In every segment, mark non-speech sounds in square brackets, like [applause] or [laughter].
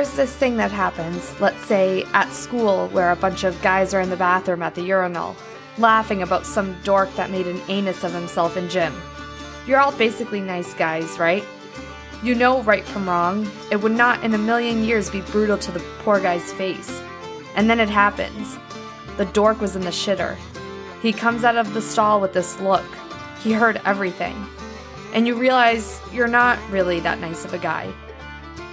there's this thing that happens, let's say at school, where a bunch of guys are in the bathroom at the urinal, laughing about some dork that made an anus of himself in gym. You're all basically nice guys, right? You know right from wrong. It would not in a million years be brutal to the poor guy's face. And then it happens. The dork was in the shitter. He comes out of the stall with this look. He heard everything. And you realize you're not really that nice of a guy.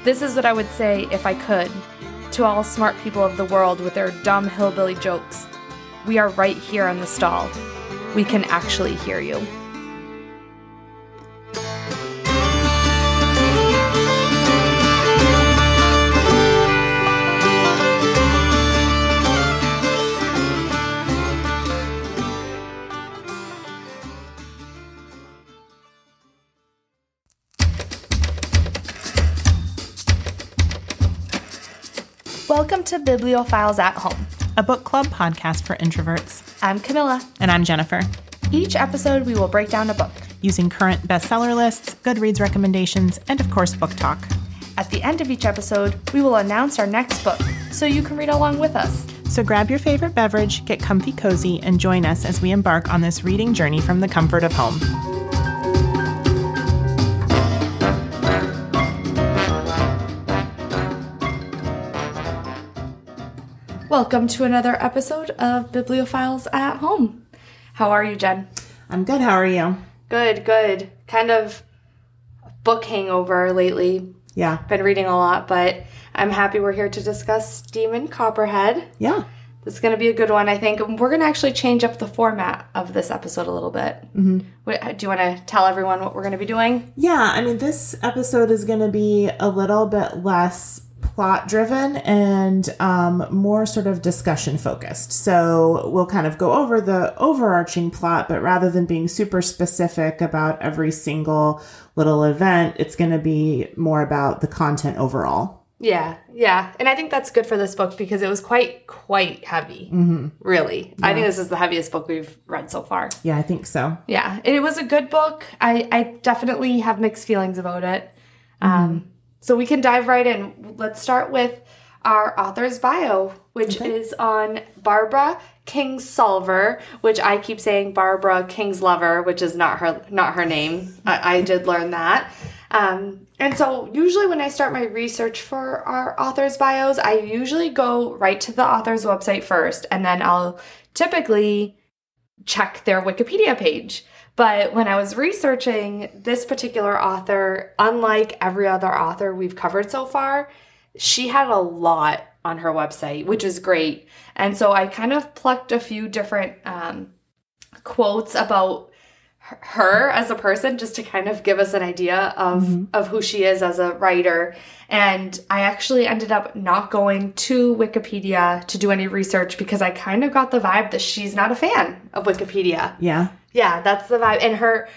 This is what I would say if I could to all smart people of the world with their dumb hillbilly jokes. We are right here in the stall. We can actually hear you. Welcome to Bibliophiles at Home. a book club podcast for introverts. I'm Camila. And I'm Jennifer. Each episode, we will break down a book. Using current bestseller lists, Goodreads recommendations, and of course, book talk. At the end of each episode, we will announce our next book so you can read along with us. So grab your favorite beverage, get comfy cozy, and join us as we embark on this reading journey from the comfort of home. Welcome to another episode of Bibliophiles at Home. How are you, Jen? I'm good. How are you? Good, good. Kind of book hangover lately. Yeah. Been reading a lot, but I'm happy we're here to discuss Demon Copperhead. Yeah. This is going to be a good one, I think. We're going to actually change up the format of this episode a little bit. Mm-hmm. Do you want to tell everyone what we're going to be doing? Yeah. I mean, this episode is going to be a little bit less plot driven and um, more sort of discussion focused. So we'll kind of go over the overarching plot, but rather than being super specific about every single little event, it's going to be more about the content overall. Yeah, yeah. And I think that's good for this book because it was quite, quite heavy. Mm-hmm. Really. I think this is the heaviest book we've read so far. Yeah, I think so. Yeah. And it was a good book. I, I definitely have mixed feelings about it. Um, so we can dive right in. Let's start with our author's bio, which is on Barbara Kingsolver, which I keep saying Barbara Kingslover, which is not her not her name. I, I did learn that. Um, and so usually when I start my research for our author's bios, I usually go right to the author's website first, and then I'll typically check their Wikipedia page. But when I was researching this particular author, unlike every other author we've covered so far, she had a lot on her website, which is great. And so I kind of plucked a few different um, quotes about her- as a person just to kind of give us an idea of of who she is as a writer and i actually ended up not going to wikipedia to do any research because i kind of got the vibe that she's not a fan of wikipedia Yeah. Yeah, that's the vibe. And her,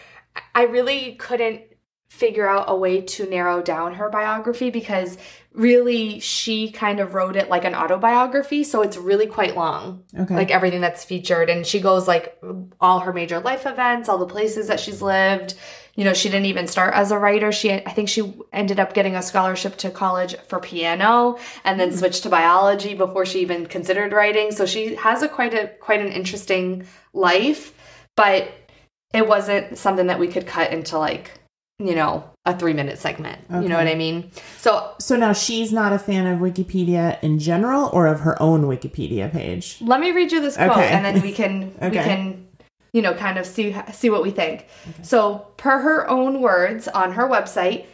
I really couldn't figure out a way to narrow down her biography because really she kind of wrote it like an autobiography. So it's really quite long. Okay. Like everything that's featured. And she goes like all her major life events, all the places that she's lived. You know, she didn't even start as a writer. She, I think she ended up getting a scholarship to college for piano and then hmm. switched to biology before she even considered writing. So she has a quite a, quite an interesting life but it wasn't something that we could cut into like you know a three minute segment. You know what i mean? So So now she's not a fan of Wikipedia in general or of her own Wikipedia page. let me read you this quote Okay. and then we can [laughs] we can you know kind of see see what we think. So per her own words on her website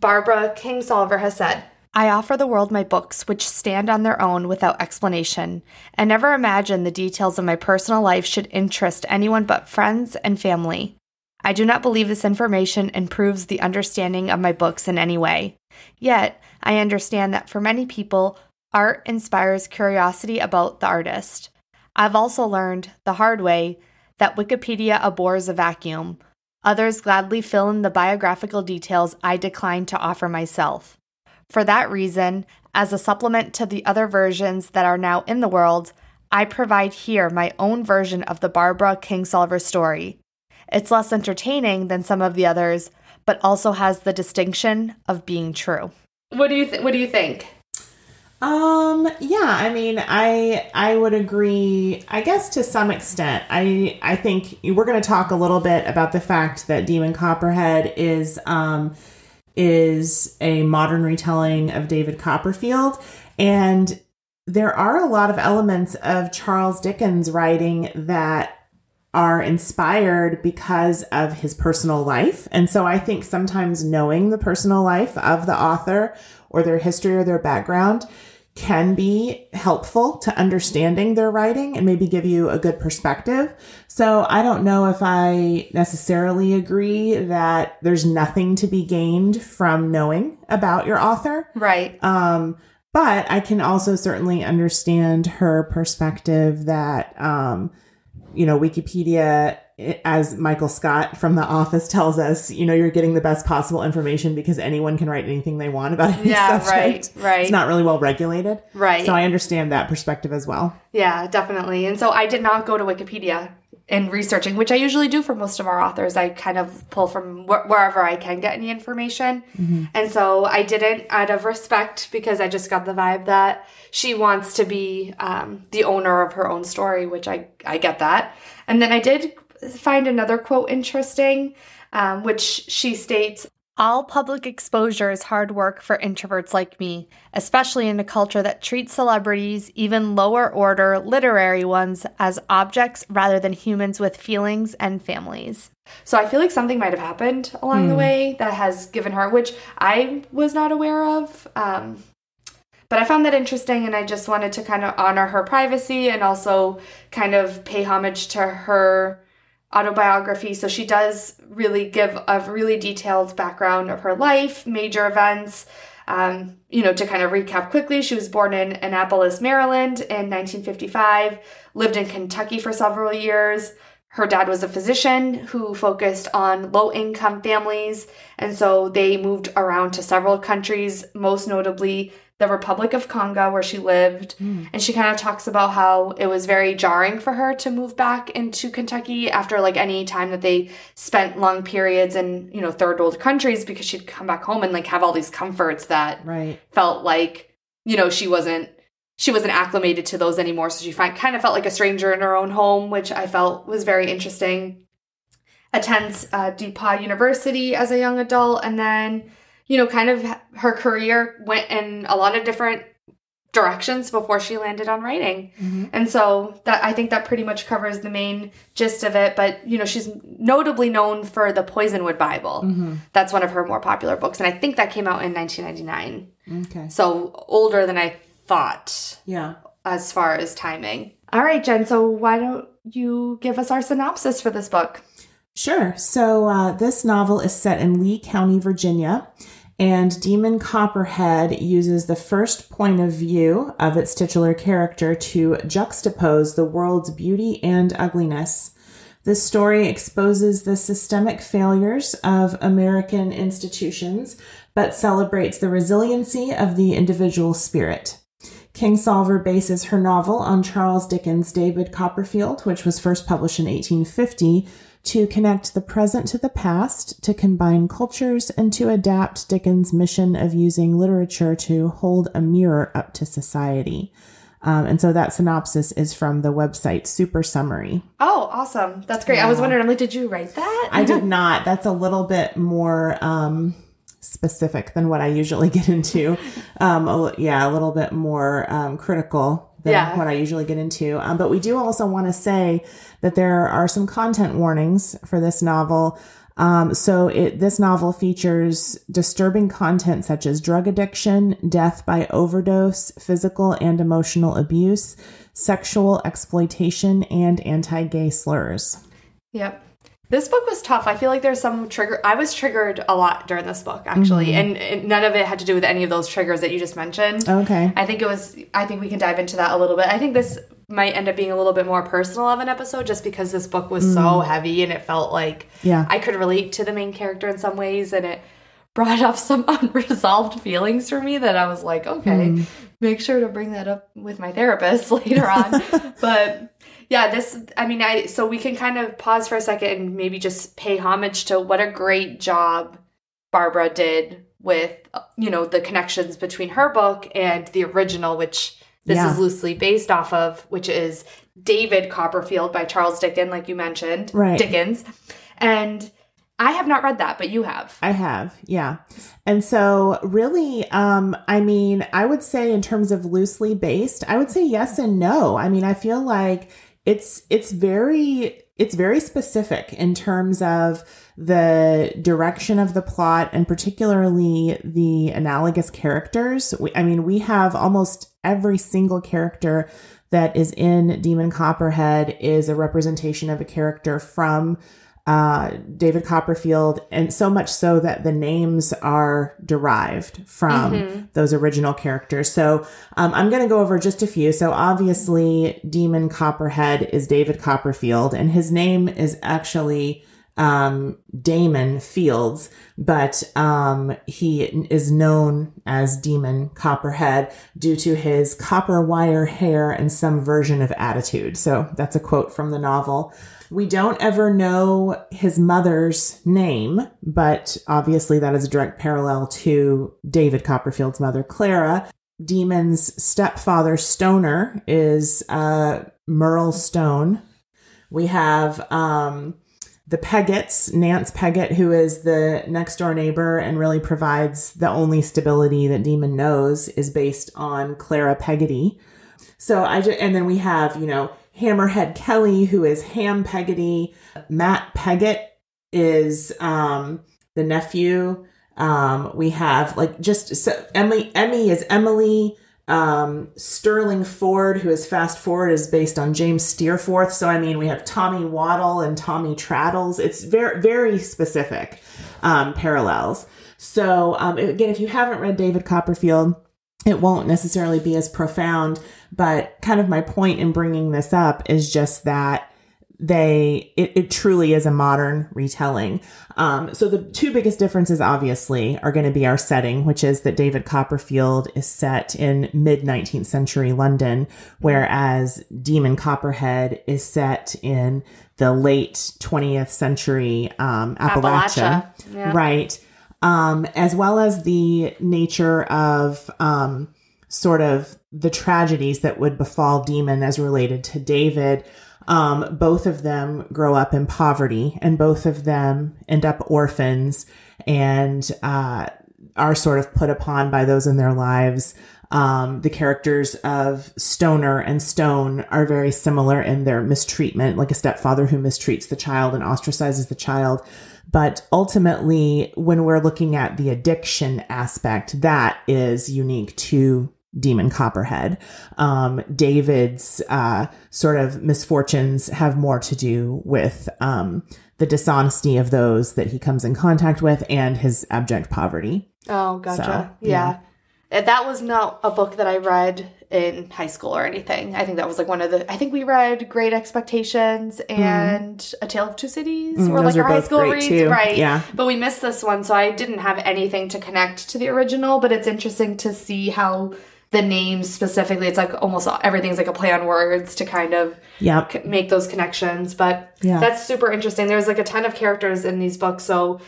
barbara kingsolver has said I offer the world my books, which stand on their own without explanation, and never imagine the details of my personal life should interest anyone but friends and family. I do not believe this information improves the understanding of my books in any way. Yet, I understand that for many people, art inspires curiosity about the artist. I've also learned, the hard way, that Wikipedia abhors a vacuum. Others gladly fill in the biographical details I decline to offer myself. For that reason, as a supplement to the other versions that are now in the world, I provide here my own version of the Barbara Kingsolver story. It's less entertaining than some of the others, but also has the distinction of being true. What do you th- What do you think? Um, yeah, I mean, I I would agree. I guess to some extent. I I think we're going to talk a little bit about the fact that Demon Copperhead is um is a modern retelling of David Copperfield and there are a lot of elements of Charles Dickens writing that are inspired because of his personal life. And so I think sometimes knowing the personal life of the author or their history or their background can be helpful to understanding their writing and maybe give you a good perspective. So I don't know if I necessarily agree that there's nothing to be gained from knowing about your author. Right. Um, but I can also certainly understand her perspective that, um, you know, Wikipedia, as Michael Scott from The Office tells us, you know, you're getting the best possible information because anyone can write anything they want about any Yeah, subject. right, right. It's not really well regulated. Right. So I understand that perspective as well. Yeah, definitely. And so I did not go to Wikipedia in researching, which I usually do for most of our authors. I kind of pull from wh- wherever I can get any information. And so I didn't out of respect because I just got the vibe that she wants to be um, the owner of her own story, which I, I get that. And then I did find another quote interesting, um, which she states all public exposure is hard work for introverts like me, especially in a culture that treats celebrities, even lower order literary ones, as objects rather than humans with feelings and families. So I feel like something might have happened along the way that has given her, which I was not aware of. Um, but I found that interesting, and I just wanted to kind of honor her privacy and also kind of pay homage to her autobiography. So she does really give a really detailed background of her life, major events. Um, you know, to kind of recap quickly, she was born in Annapolis, Maryland in 1955, lived in Kentucky for several years. Her dad was a physician who focused on low income families, and so they moved around to several countries, most notably the Republic of Congo, where she lived. And she kind of talks about how it was very jarring for her to move back into Kentucky after like any time that they spent long periods in, you know, third world countries because she'd come back home and like have all these comforts that Right. felt like, you know, she wasn't she wasn't acclimated to those anymore. So she find, kind of felt like a stranger in her own home, which I felt was very interesting. Attends uh, DePauw University as a young adult, and then, you know, kind of her career went in a lot of different directions before she landed on writing. And so that I think that pretty much covers the main gist of it. But you know, she's notably known for the Poisonwood Bible. That's one of her more popular books, and I think that came out in 1999. Okay. So older than I thought Yeah. as far as timing. All right, Jen. So why don't you give us our synopsis for this book? Sure. So uh, this novel is set in Lee County, Virginia, and Demon Copperhead uses the first point of view of its titular character to juxtapose the world's beauty and ugliness. This story exposes the systemic failures of American institutions, but celebrates the resiliency of the individual spirit. King Kingsolver bases her novel on Charles Dickens' David Copperfield, which was first published in 1850, to connect the present to the past, to combine cultures, and to adapt Dickens' mission of using literature to hold a mirror up to society. Um, and so that synopsis is from the website Super Summary. Oh, awesome! That's great. I was wondering, I'm like, did you write that? I did [laughs] not. That's a little bit more um, specific than what I usually [laughs] get into. Um, a yeah, a little bit more um, critical than Yeah. what I usually get into. Um, but we do also want to say that there are some content warnings for this novel. Um, so it this novel features disturbing content such as drug addiction, death by overdose, physical and emotional abuse, sexual exploitation, and anti-gay slurs. Yep. This book was tough. I feel like there's some trigger. I was triggered a lot during this book, actually, mm-hmm. and, and none of it had to do with any of those triggers that you just mentioned. Oh, okay. I think it was. I think we can dive into that a little bit. I think this might end up being a little bit more personal of an episode, just because this book was so mm. heavy and it felt like Yeah. I could relate to the main character in some ways, and it brought up some [laughs] unresolved feelings for me that I was like, okay, mm. make sure to bring that up with my therapist [laughs] later on. [laughs] but yeah, this, I mean, I, so we can kind of pause for a second and maybe just pay homage to what a great job Barbara did with you know the connections between her book and the original which this Yeah. is loosely based off of which is david copperfield by charles dickens like you mentioned Right. dickens and i have not read that but you have I have, yeah. And so really, um, I mean, I would say in terms of loosely based, I would say yes and no. I mean, I feel like it's it's very it's very specific in terms of the direction of the plot and particularly the analogous characters. We, I mean, we have almost every single character that is in Demon Copperhead is a representation of a character from uh, David Copperfield, and so much so that the names are derived from those original characters. So um, I'm going to go over just a few. So obviously, Demon Copperhead is David Copperfield, and his name is actually um, Damon Fields, but um, he is known as Demon Copperhead due to his copper wire hair and some version of attitude. So that's a quote from the novel. We don't ever know his mother's name, but obviously that is a direct parallel to David Copperfield's mother, Clara. Demon's stepfather, Stoner, is uh, Merle Stone. We have um, the Peggots, Nance Peggot, who is the next door neighbor and really provides the only stability that Demon knows, is based on Clara Peggotty. So I just, and then we have, you know, Hammerhead Kelly, who is Ham Peggotty. Matt Peggot is um, the nephew. Um, we have like just so Emily, Emmy is Emily. Um, Sterling Ford, who is Fast Forward, is based on James Steerforth. So I mean, we have Tommy Waddle and Tommy Traddles. It's very, very specific um, parallels. So um, again, if you haven't read David Copperfield, it won't necessarily be as profound, but kind of my point in bringing this up is just that they it, it truly is a modern retelling. Um, so the two biggest differences obviously are going to be our setting which is that david copperfield is set in mid 19th century london whereas demon copperhead is set in the late 20th century um, appalachia, Appalachia, yeah. right. Um, as well as the nature of um, sort of the tragedies that would befall Demon as related to David. Um, both of them grow up in poverty, and both of them end up orphans and uh, are sort of put upon by those in their lives. Um, the characters of Stoner and Stone are very similar in their mistreatment, like a stepfather who mistreats the child and ostracizes the child. But ultimately, when we're looking at the addiction aspect, that is unique to Demon Copperhead. Um, David's uh, sort of misfortunes have more to do with um, the dishonesty of those that he comes in contact with and his abject poverty. Oh, gotcha. So, yeah. Uh, That was not a book that I read in high school or anything. I think that was like one of the. I think we read Great Expectations and A Tale of Two Cities, Mm, or those like are our high school reads, too. right? Yeah. But we missed this one, so I didn't have anything to connect to the original. But it's interesting to see how the names specifically. It's like almost everything's like a play on words to kind of Yep. c- make those connections. But Yeah. that's super interesting. There's like a ton of characters in these books, so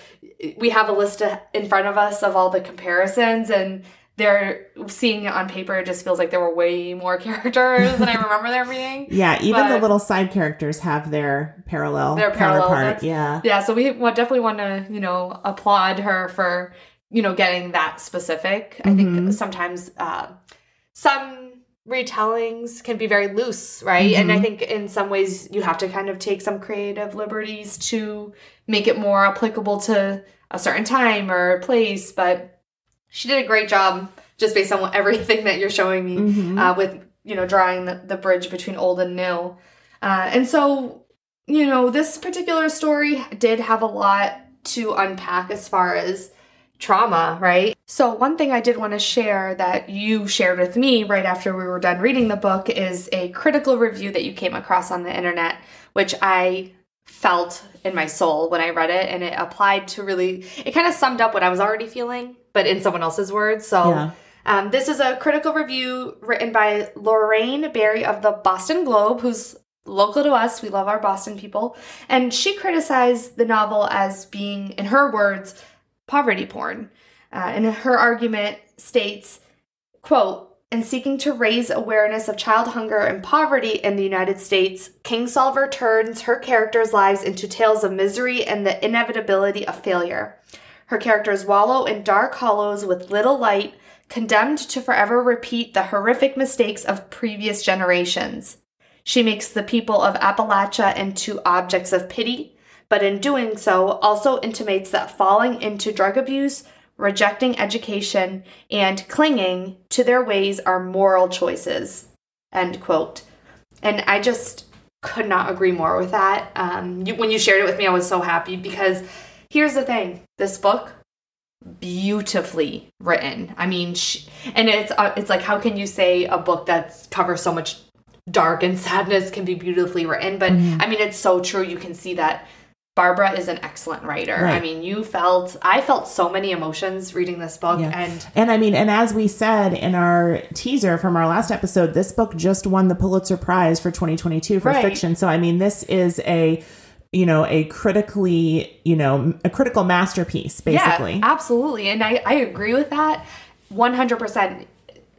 we have a list in front of us of all the comparisons, and they're seeing it on paper. It just feels like there were way more [laughs] characters than I remember there being. [laughs] Yeah, even the little side characters have their parallel Their parallel, counterpart. Yeah. Yeah, so we definitely want to, you know, applaud her for, you know, getting that specific. I think Mhm. sometimes uh, some retellings can be very loose, right? And I Mhm. think in some ways you have to kind of take some creative liberties to make it more applicable to a certain time or place. But she did a great job just based on what, everything that you're showing me Mhm. uh, with you know drawing the, the bridge between old and new uh, and so you know this particular story did have a lot to unpack as far as trauma right so one thing i did want to share that you shared with me right after we were done reading the book is a critical review that you came across on the internet which i felt in my soul when i read it and it applied to really it kind of summed up what i was already feeling but in someone else's words so Yeah. um, this is a critical review written by Lorraine Berry of the Boston Globe, who's local to us. We love our Boston people. And she criticized the novel as being, in her words, poverty porn. Uh, and her argument states, quote, in seeking to raise awareness of child hunger and poverty in the United States, King Kingsolver turns her characters' lives into tales of misery and the inevitability of failure. Her characters wallow in dark hollows with little light, condemned to forever repeat the horrific mistakes of previous generations. She makes the people of Appalachia into objects of pity, but in doing so, also intimates that falling into drug abuse, rejecting education, and clinging to their ways are moral choices. End quote. And I just could not agree more with that. Um, you, when you shared it with me, I was so happy because here's the thing this book beautifully written i mean she, and it's uh, it's like how can you say a book that covers so much dark and sadness can be beautifully written but mm-hmm. i mean it's so true you can see that Barbara is an excellent writer. Right. I mean, you felt I felt so many emotions reading this book yeah. and And I mean, and as we said in our teaser from our last episode, this book just won the Pulitzer Prize for 2022 for right. fiction. So I mean, this is a you know a critically you know a critical masterpiece basically yeah, absolutely and I, I agree with that 100%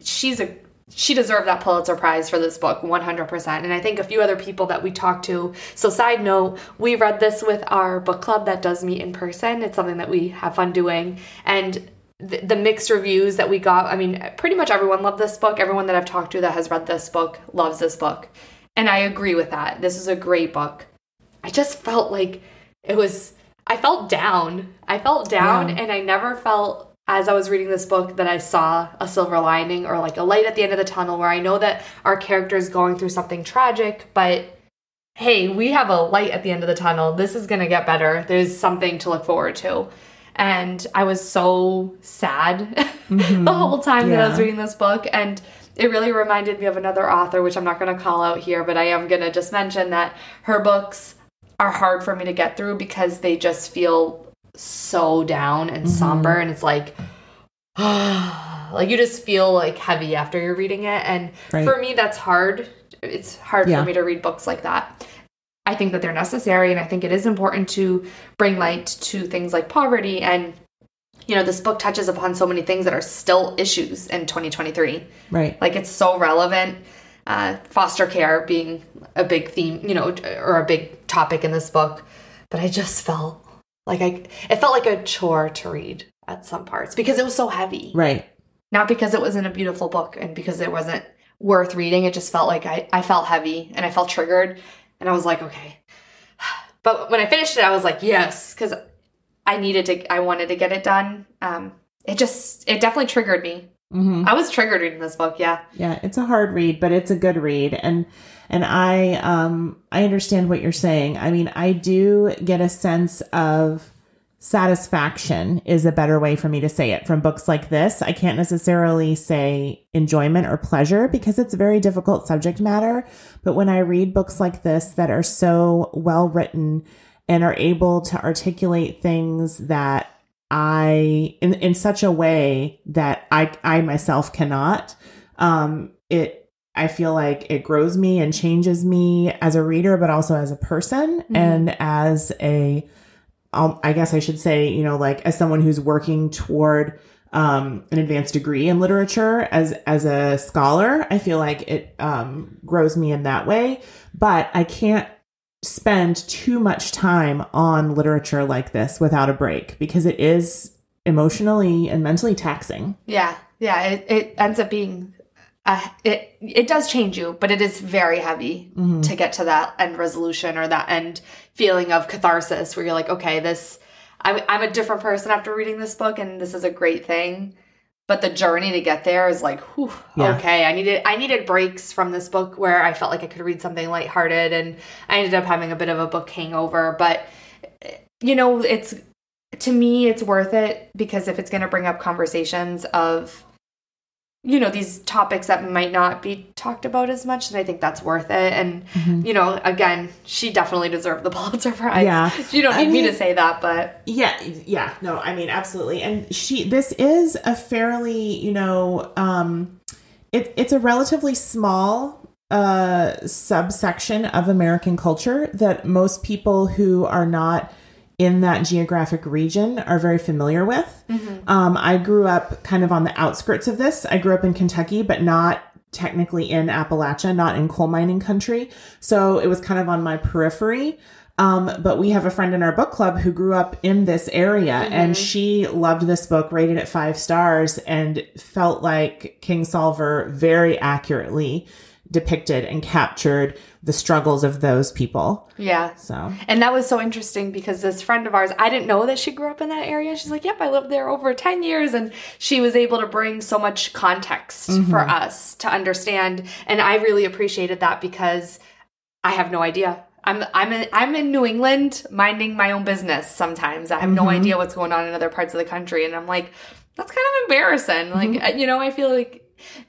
she's a she deserved that Pulitzer Prize for this book 100%. And I think a few other people that we talked to. So, side note, we read this with our book club that does meet in person. It's something that we have fun doing. And the, the mixed reviews that we got, I mean, pretty much everyone loved this book. Everyone that I've talked to that has read this book loves this book. And I agree with that. This is a great book. I just felt like it was, I felt down. I felt down yeah. and I never felt as I was reading this book that I saw a silver lining or like a light at the end of the tunnel where I know that our character is going through something tragic, but hey, we have a light at the end of the tunnel. This is going to get better. There's something to look forward to. And I was so sad mm-hmm. [laughs] the whole time yeah. that I was reading this book. And it really reminded me of another author, which I'm not going to call out here, but I am going to just mention that her books are hard for me to get through because they just feel so down and mm-hmm. somber and it's like [sighs] like you just feel like heavy after you're reading it and right. for me that's hard it's hard yeah. for me to read books like that i think that they're necessary and i think it is important to bring light to things like poverty and you know this book touches upon so many things that are still issues in 2023 right like it's so relevant uh, foster care being a big theme you know or a big topic in this book but i just felt like I, it felt like a chore to read at some parts because it was so heavy. Right. Not because it wasn't a beautiful book and because it wasn't worth reading. It just felt like I, I felt heavy and I felt triggered. And I was like, okay. [sighs] But when I finished it, I was like, yes, because I needed to, I wanted to get it done. Um, it just, it definitely triggered me. Mm-hmm. I was triggered reading this book. Yeah. Yeah. It's a hard read, but it's a good read. And, and I um I understand what you're saying. I mean, I do get a sense of satisfaction is a better way for me to say it from books like this. I can't necessarily say enjoyment or pleasure because it's a very difficult subject matter, but when I read books like this that are so well written and are able to articulate things that I in in such a way that I I myself cannot um it I feel like it grows me and changes me as a reader, but also as a person mm-hmm. and as a, um, I guess I should say, you know, like as someone who's working toward um, an advanced degree in literature as as a scholar. I feel like it um, grows me in that way, but I can't spend too much time on literature like this without a break because it is emotionally and mentally taxing. Yeah, yeah, it, it ends up being uh, it it does change you, but it is very heavy mm-hmm. to get to that end resolution or that end feeling of catharsis where you're like, okay, this I'm I'm a different person after reading this book, and this is a great thing. But the journey to get there is like, whew, yeah. okay. I needed I needed breaks from this book where I felt like I could read something lighthearted, and I ended up having a bit of a book hangover. But you know, it's to me, it's worth it because if it's going to bring up conversations of you know these topics that might not be talked about as much and i think that's worth it. And mm-hmm. you know again she definitely deserved the [laughs] pulitzer prize. Yeah. You don't need I mean, me to say that but yeah yeah no i mean absolutely. And she this is a fairly you know um it, it's a relatively small uh subsection of american culture that most people who are not in that geographic region are very familiar with. Um, I grew up kind of on the outskirts of this. I grew up in Kentucky, but not technically in Appalachia, not in coal mining country. So it was kind of on my periphery. Um, but we have a friend in our book club who grew up in this area and she loved this book, rated it five stars, and felt like Kingsolver very accurately depicted and captured the struggles of those people. Yeah. So, And that was so interesting because this friend of ours, I didn't know that she grew up in that area. She's like, Yep, I lived there over 10 years. And she was able to bring so much context for us to understand. And I really appreciated that because I have no idea. I'm I'm in, I'm in New England minding my own business sometimes. I have no idea what's going on in other parts of the country and I'm like that's kind of embarrassing. Like uh, you know, I feel like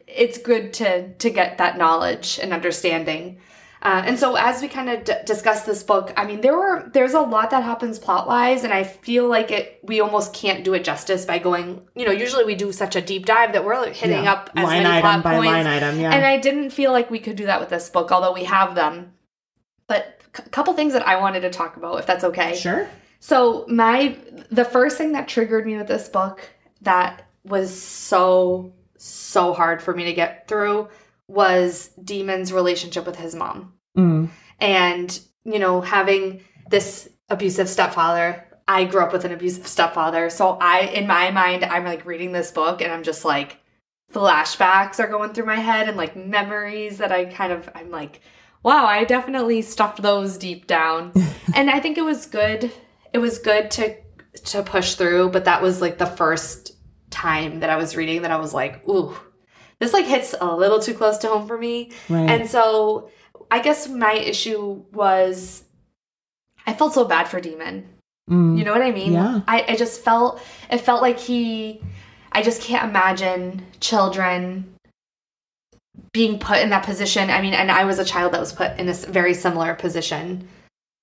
it's good to to get that knowledge and understanding. Uh, and so as we kind of d- discuss this book, I mean, there were there's a lot that happens plot wise, and I feel like it we almost can't do it justice by going. You know, usually we do such a deep dive that we're like hitting Yeah. up as Line many item plot by points. line item, yeah. And I didn't feel like we could do that with this book, although we have them. But a couple things that I wanted to talk about, if that's okay. sure. So my the first thing that triggered me with this book that was so so hard for me to get through was Demon's relationship with his mom. Mm. And, you know, having this abusive stepfather. I grew up with an abusive stepfather. So I in my mind I'm like reading this book and I'm just like flashbacks are going through my head and like memories that I kind of I'm like, wow, I definitely stuffed those deep down. [laughs] and I think it was good. It was good to to push through, but that was like the first time that I was reading that I was like, ooh, this like hits a little too close to home for me. Right. And so I guess my issue was I felt so bad for Demon. Mm. You know what I mean? Yeah. I, I just felt it felt like he I just can't imagine children being put in that position. I mean, and I was a child that was put in a very similar position.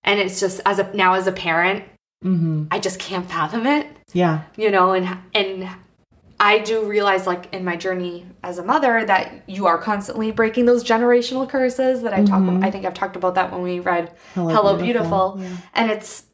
And it's just as a now as a parent, hmm I just can't fathom it Yeah. you know and and i do realize like in my journey as a mother that you are constantly breaking those generational curses that i talk mm-hmm. i think i've talked about that when we read Hello, hello, Beautiful. beautiful, Yeah. and it's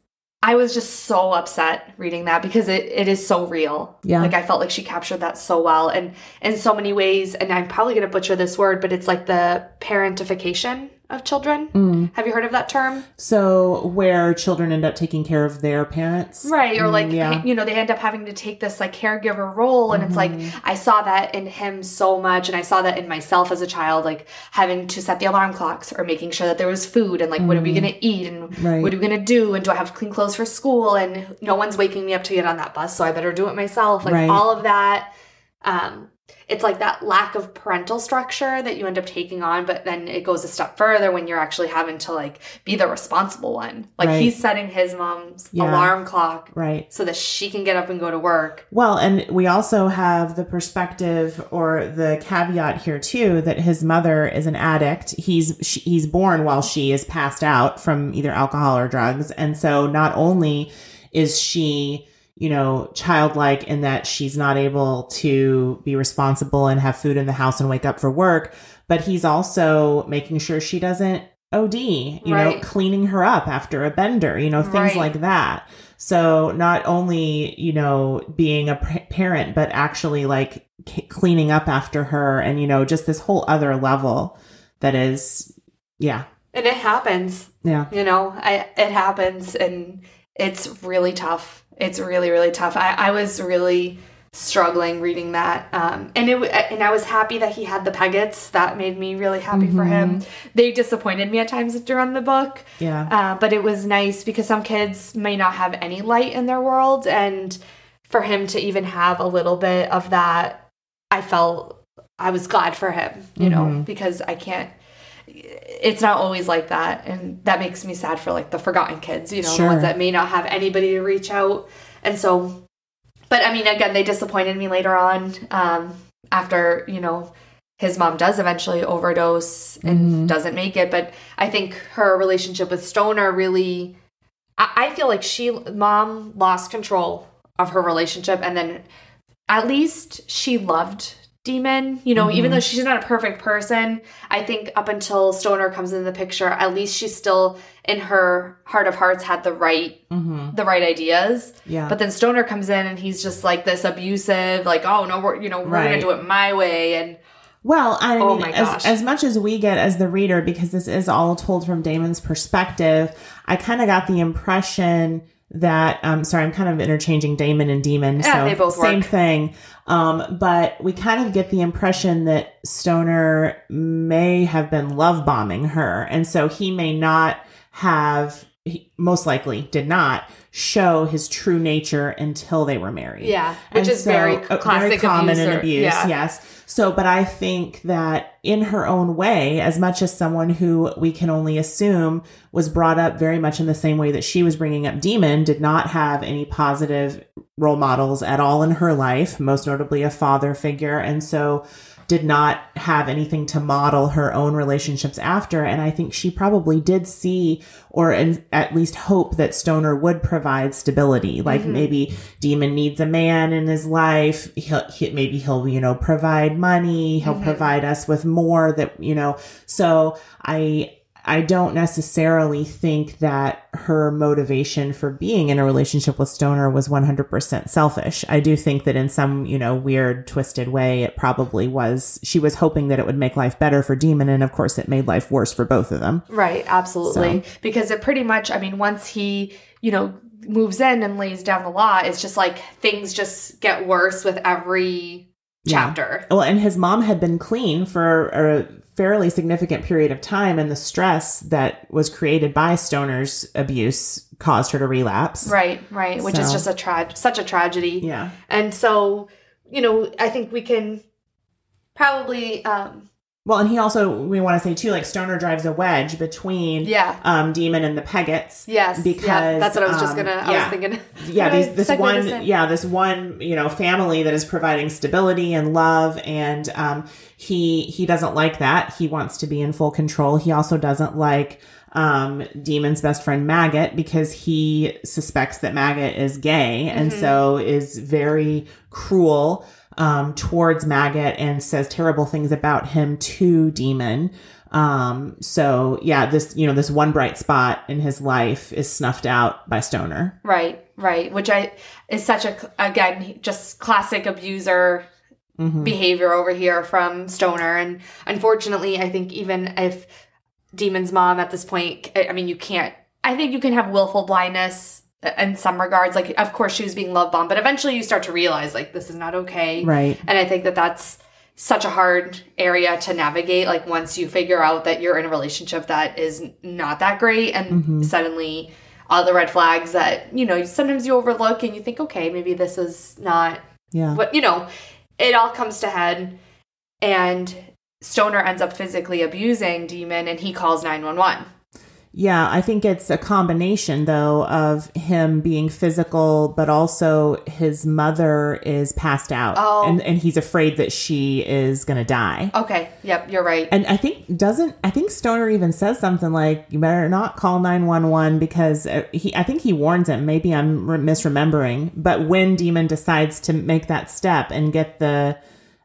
i was just so upset reading that because it, it is so real Yeah. like i felt like she captured that so well and in so many ways and i'm probably going to butcher this word but it's like the parentification of children Mm. have you heard of that term So where children end up taking care of their parents. Right, or Mm, like yeah. you know, they end up having to take this like caregiver role and it's like Mm-hmm. I saw that in him so much and I saw that in myself as a child like having to set the alarm clocks or making sure that there was food and like what are we going to eat and Mm-hmm. Right. what are we going to do and do I have clean clothes for school and no one's waking me up to get on that bus so I better do it myself like Right. all of that um it's like that lack of parental structure that you end up taking on but then it goes a step further when you're actually having to like be the responsible one like Right. he's setting his mom's Yeah. alarm clock Right. so that she can get up and go to work. Well, and we also have the perspective or the caveat here too that his mother is an addict. He's she, he's born while she is passed out from either alcohol or drugs, and so not only is she you know childlike in that she's not able to be responsible and have food in the house and wake up for work, but he's also making sure she doesn't OD, you know, cleaning her up after a bender, you know, things Right. like that. So not only, you know, being a parent, but actually like c- cleaning up after her and, you know, just this whole other level that is, yeah, And it happens, yeah. you know, I, it happens and it's really tough. It's really, really tough. I, I was really struggling reading that. Um, and it, and I was happy that he had the Peggots. That made me really happy for him. They disappointed me at times during the book. Yeah. Uh, but it was nice because some kids may not have any light in their world. And for him to even have a little bit of that, I felt I was glad for him, you know, because I can't. It's not always like that, and that makes me sad for like the forgotten kids, you know, Sure. the ones that may not have anybody to reach out. And so, but I mean, again, they disappointed me later on um, after you know his mom does eventually overdose and doesn't make it. But I think her relationship with Stoner really, I, I feel like she, mom, lost control of her relationship, and then at least she loved Demon. You know, even mm-hmm. though she's not a perfect person, I think up until Stoner comes into the picture, at least she's still in her heart of hearts had the right mm-hmm. the right ideas. Yeah. But then Stoner comes in and he's just like this abusive, like, oh no, we're you know, we're Right. gonna do it my way and Well, I Oh mean, my as, as much as we get as the reader, because this is all told from Damon's perspective, I kind of got the impression that, um, sorry, I'm kind of interchanging Damon and Demon. Yeah, so they both same work. thing. Um, but we kind of get the impression that Stoner may have been love bombing her. And so he may not have, he most likely did not show his true nature until they were married. Yeah, which And is very uh, classic common in abuse. Yeah. Yes. So, but I think that in her own way, as much as someone who we can only assume was brought up very much in the same way that she was bringing up Demon, did not have any positive role models at all in her life, most notably a father figure. And so did not have anything to model her own relationships after. And I think she probably did see or in, at least hope that Stoner would provide stability. Like mm-hmm. maybe Demon needs a man in his life. He'll, he, maybe he'll, you know, provide money. He'll mm-hmm. provide us with more that, you know, so I, I don't necessarily think that her motivation for being in a relationship with Stoner was 100% selfish. I do think that in some, you know, weird, twisted way, it probably was, she was hoping that it would make life better for Demon. And of course, it made life worse for both of them. Right, absolutely. Because it pretty much, I mean, once he, you know, moves in and lays down the law, it's just like things just get worse with every chapter. Well, and his mom had been clean for a fairly significant period of time, and the stress that was created by Stoner's abuse caused her to relapse. Right, right, which is just a tra- such a tragedy. Yeah. And so, you know, I think we can probably, um, Well, and he also, we want to say too, like Stoner drives a wedge between yeah, um, Demon and the Peggots. yes, because, yeah, that's what I was just um, gonna. I yeah. was thinking. yeah these, [laughs] this one yeah this one you know family that is providing stability and love and um he he doesn't like that he wants to be in full control he also doesn't like um demon's best friend maggot because he suspects that maggot is gay and Mm-hmm. so is very cruel um towards maggot and says terrible things about him to demon um so yeah this you know this one bright spot in his life is snuffed out by stoner Right, right. Which I is such a again just classic abuser Mm-hmm. behavior over here from Stoner, and unfortunately, I think even if Demon's mom at this point, I I mean, you can't. I think you can have willful blindness in some regards. Like, of course, she was being love bombed, but eventually, you start to realize like this is not okay. Right. And I think that that's such a hard area to navigate. Like once you figure out that you're in a relationship that is not that great, and mm-hmm. suddenly all the red flags that you know sometimes you overlook and you think, okay, maybe this is not Yeah. what you know. It all comes to head, and Stoner ends up physically abusing Demon, and he calls nine one one. Yeah, I think it's a combination though of him being physical, but also his mother is passed out, Oh. and and he's afraid that she is gonna die. Okay, yep, you're right. And I think doesn't I think Stoner even says something like you better not call 911 because uh, he I think he warns him maybe I'm re- misremembering but when Demon decides to make that step and get the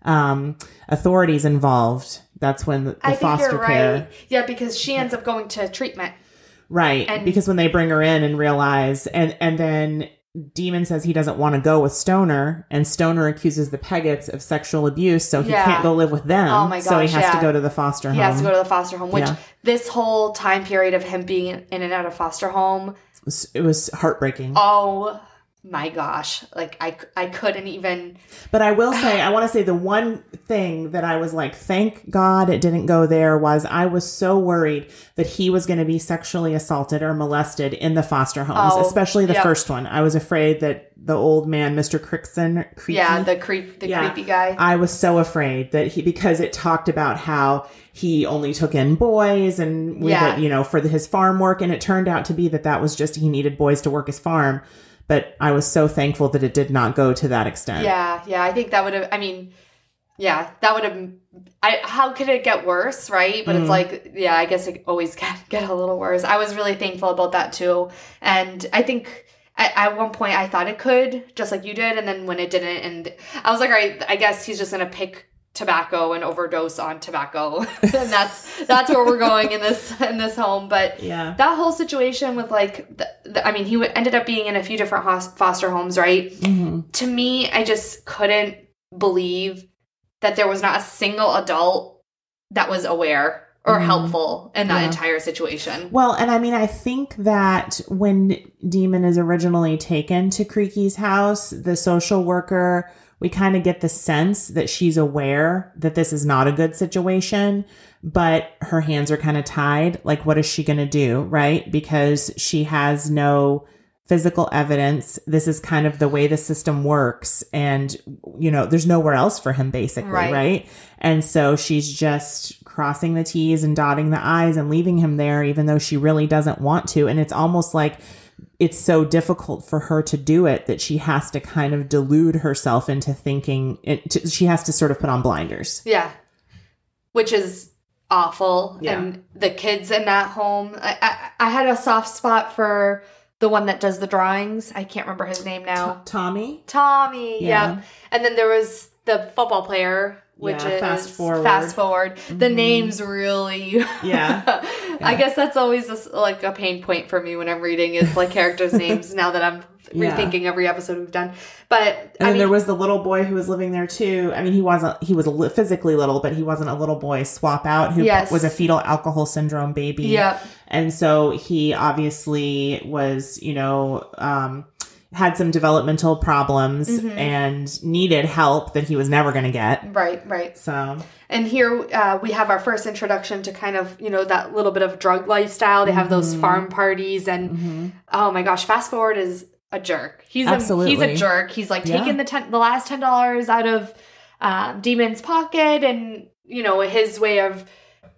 um authorities involved that's when the, the foster care right. Yeah, because she ends up going to treatment. Right. And- because when they bring her in and realize and and then Demon says he doesn't want to go with Stoner and Stoner accuses the Peggots of sexual abuse so he Yeah. can't go live with them. Oh my so he gosh, has to go to the foster He home. has to go to the foster home, which Yeah. this whole time period of him being in and out of foster home, it was heartbreaking. oh my gosh, like I, I couldn't even. But I will say I want to say the one thing that I was like thank God it didn't go there was I was so worried that he was going to be sexually assaulted or molested in the foster homes, Oh, especially the yep. first one. I was afraid that the old man, Mr. Crickson, Creaky, Yeah, the creep, the Yeah. creepy guy. I was so afraid that he because it talked about how he only took in boys and we Yeah. that, you know for the, his farm work and it turned out to be that that was just he needed boys to work his farm but I was so thankful that it did not go to that extent. Yeah, yeah. I think that would have. I mean, yeah, that would have. I how could it get worse, right? But Mm. it's like, yeah, I guess it always [laughs] can get a little worse. I was really thankful about that too, and I think. At, at one point, I thought it could, just like you did, and then when it didn't, and I was like, all right, I guess he's just gonna pick tobacco and overdose on tobacco. [laughs] and that's that's where we're going in this in this home. But Yeah. that whole situation with like, the, the, I mean, he w- ended up being in a few different foster homes, right? Mhm. To me, I just couldn't believe that there was not a single adult that was aware or Mhm. helpful in that Yeah. entire situation. Well, and I mean, I think that when Demon is originally taken to Creaky's house, the social worker, we kind of get the sense that she's aware that this is not a good situation, but her hands are kind of tied. Like, what is she going to do? Right? Because she has no physical evidence. This is kind of the way the system works. And, you know, there's nowhere else for him, basically. Right. right? And so she's just crossing the T's and dotting the I's and leaving him there, even though she really doesn't want to. And it's almost like it's so difficult for her to do it that she has to kind of delude herself into thinking it, to, she has to sort of put on blinders. Yeah. Which is awful. Yeah. And the kids in that home, I, I, I had a soft spot for the one that does the drawings. I can't remember his name now. Tommy? Tommy. Yeah. Yeah. And then there was the football player, which Yeah, is fast forward. Fast forward. The Mhm. names really. [laughs] Yeah. I guess that's always just like a pain point for me when I'm reading is like characters' [laughs] names now that I'm Yeah. rethinking every episode we've done. But And I mean, there was the little boy who was living there too. I mean, he wasn't, he was li- physically little, but he wasn't a little boy swap out who Yes. was a fetal alcohol syndrome baby. yeah. And so he obviously was, you know, um, had some developmental problems Mhm. and needed help that he was never going to get. Right, right. So, And here uh, we have our first introduction to kind of, you know, that little bit of drug lifestyle. They have those Mhm. farm parties and mhm. oh my gosh, fast forward is a jerk. He's a, he's a jerk. He's like Yeah. taking the ten, the last ten dollars out of um, Demon's pocket, and you know his way of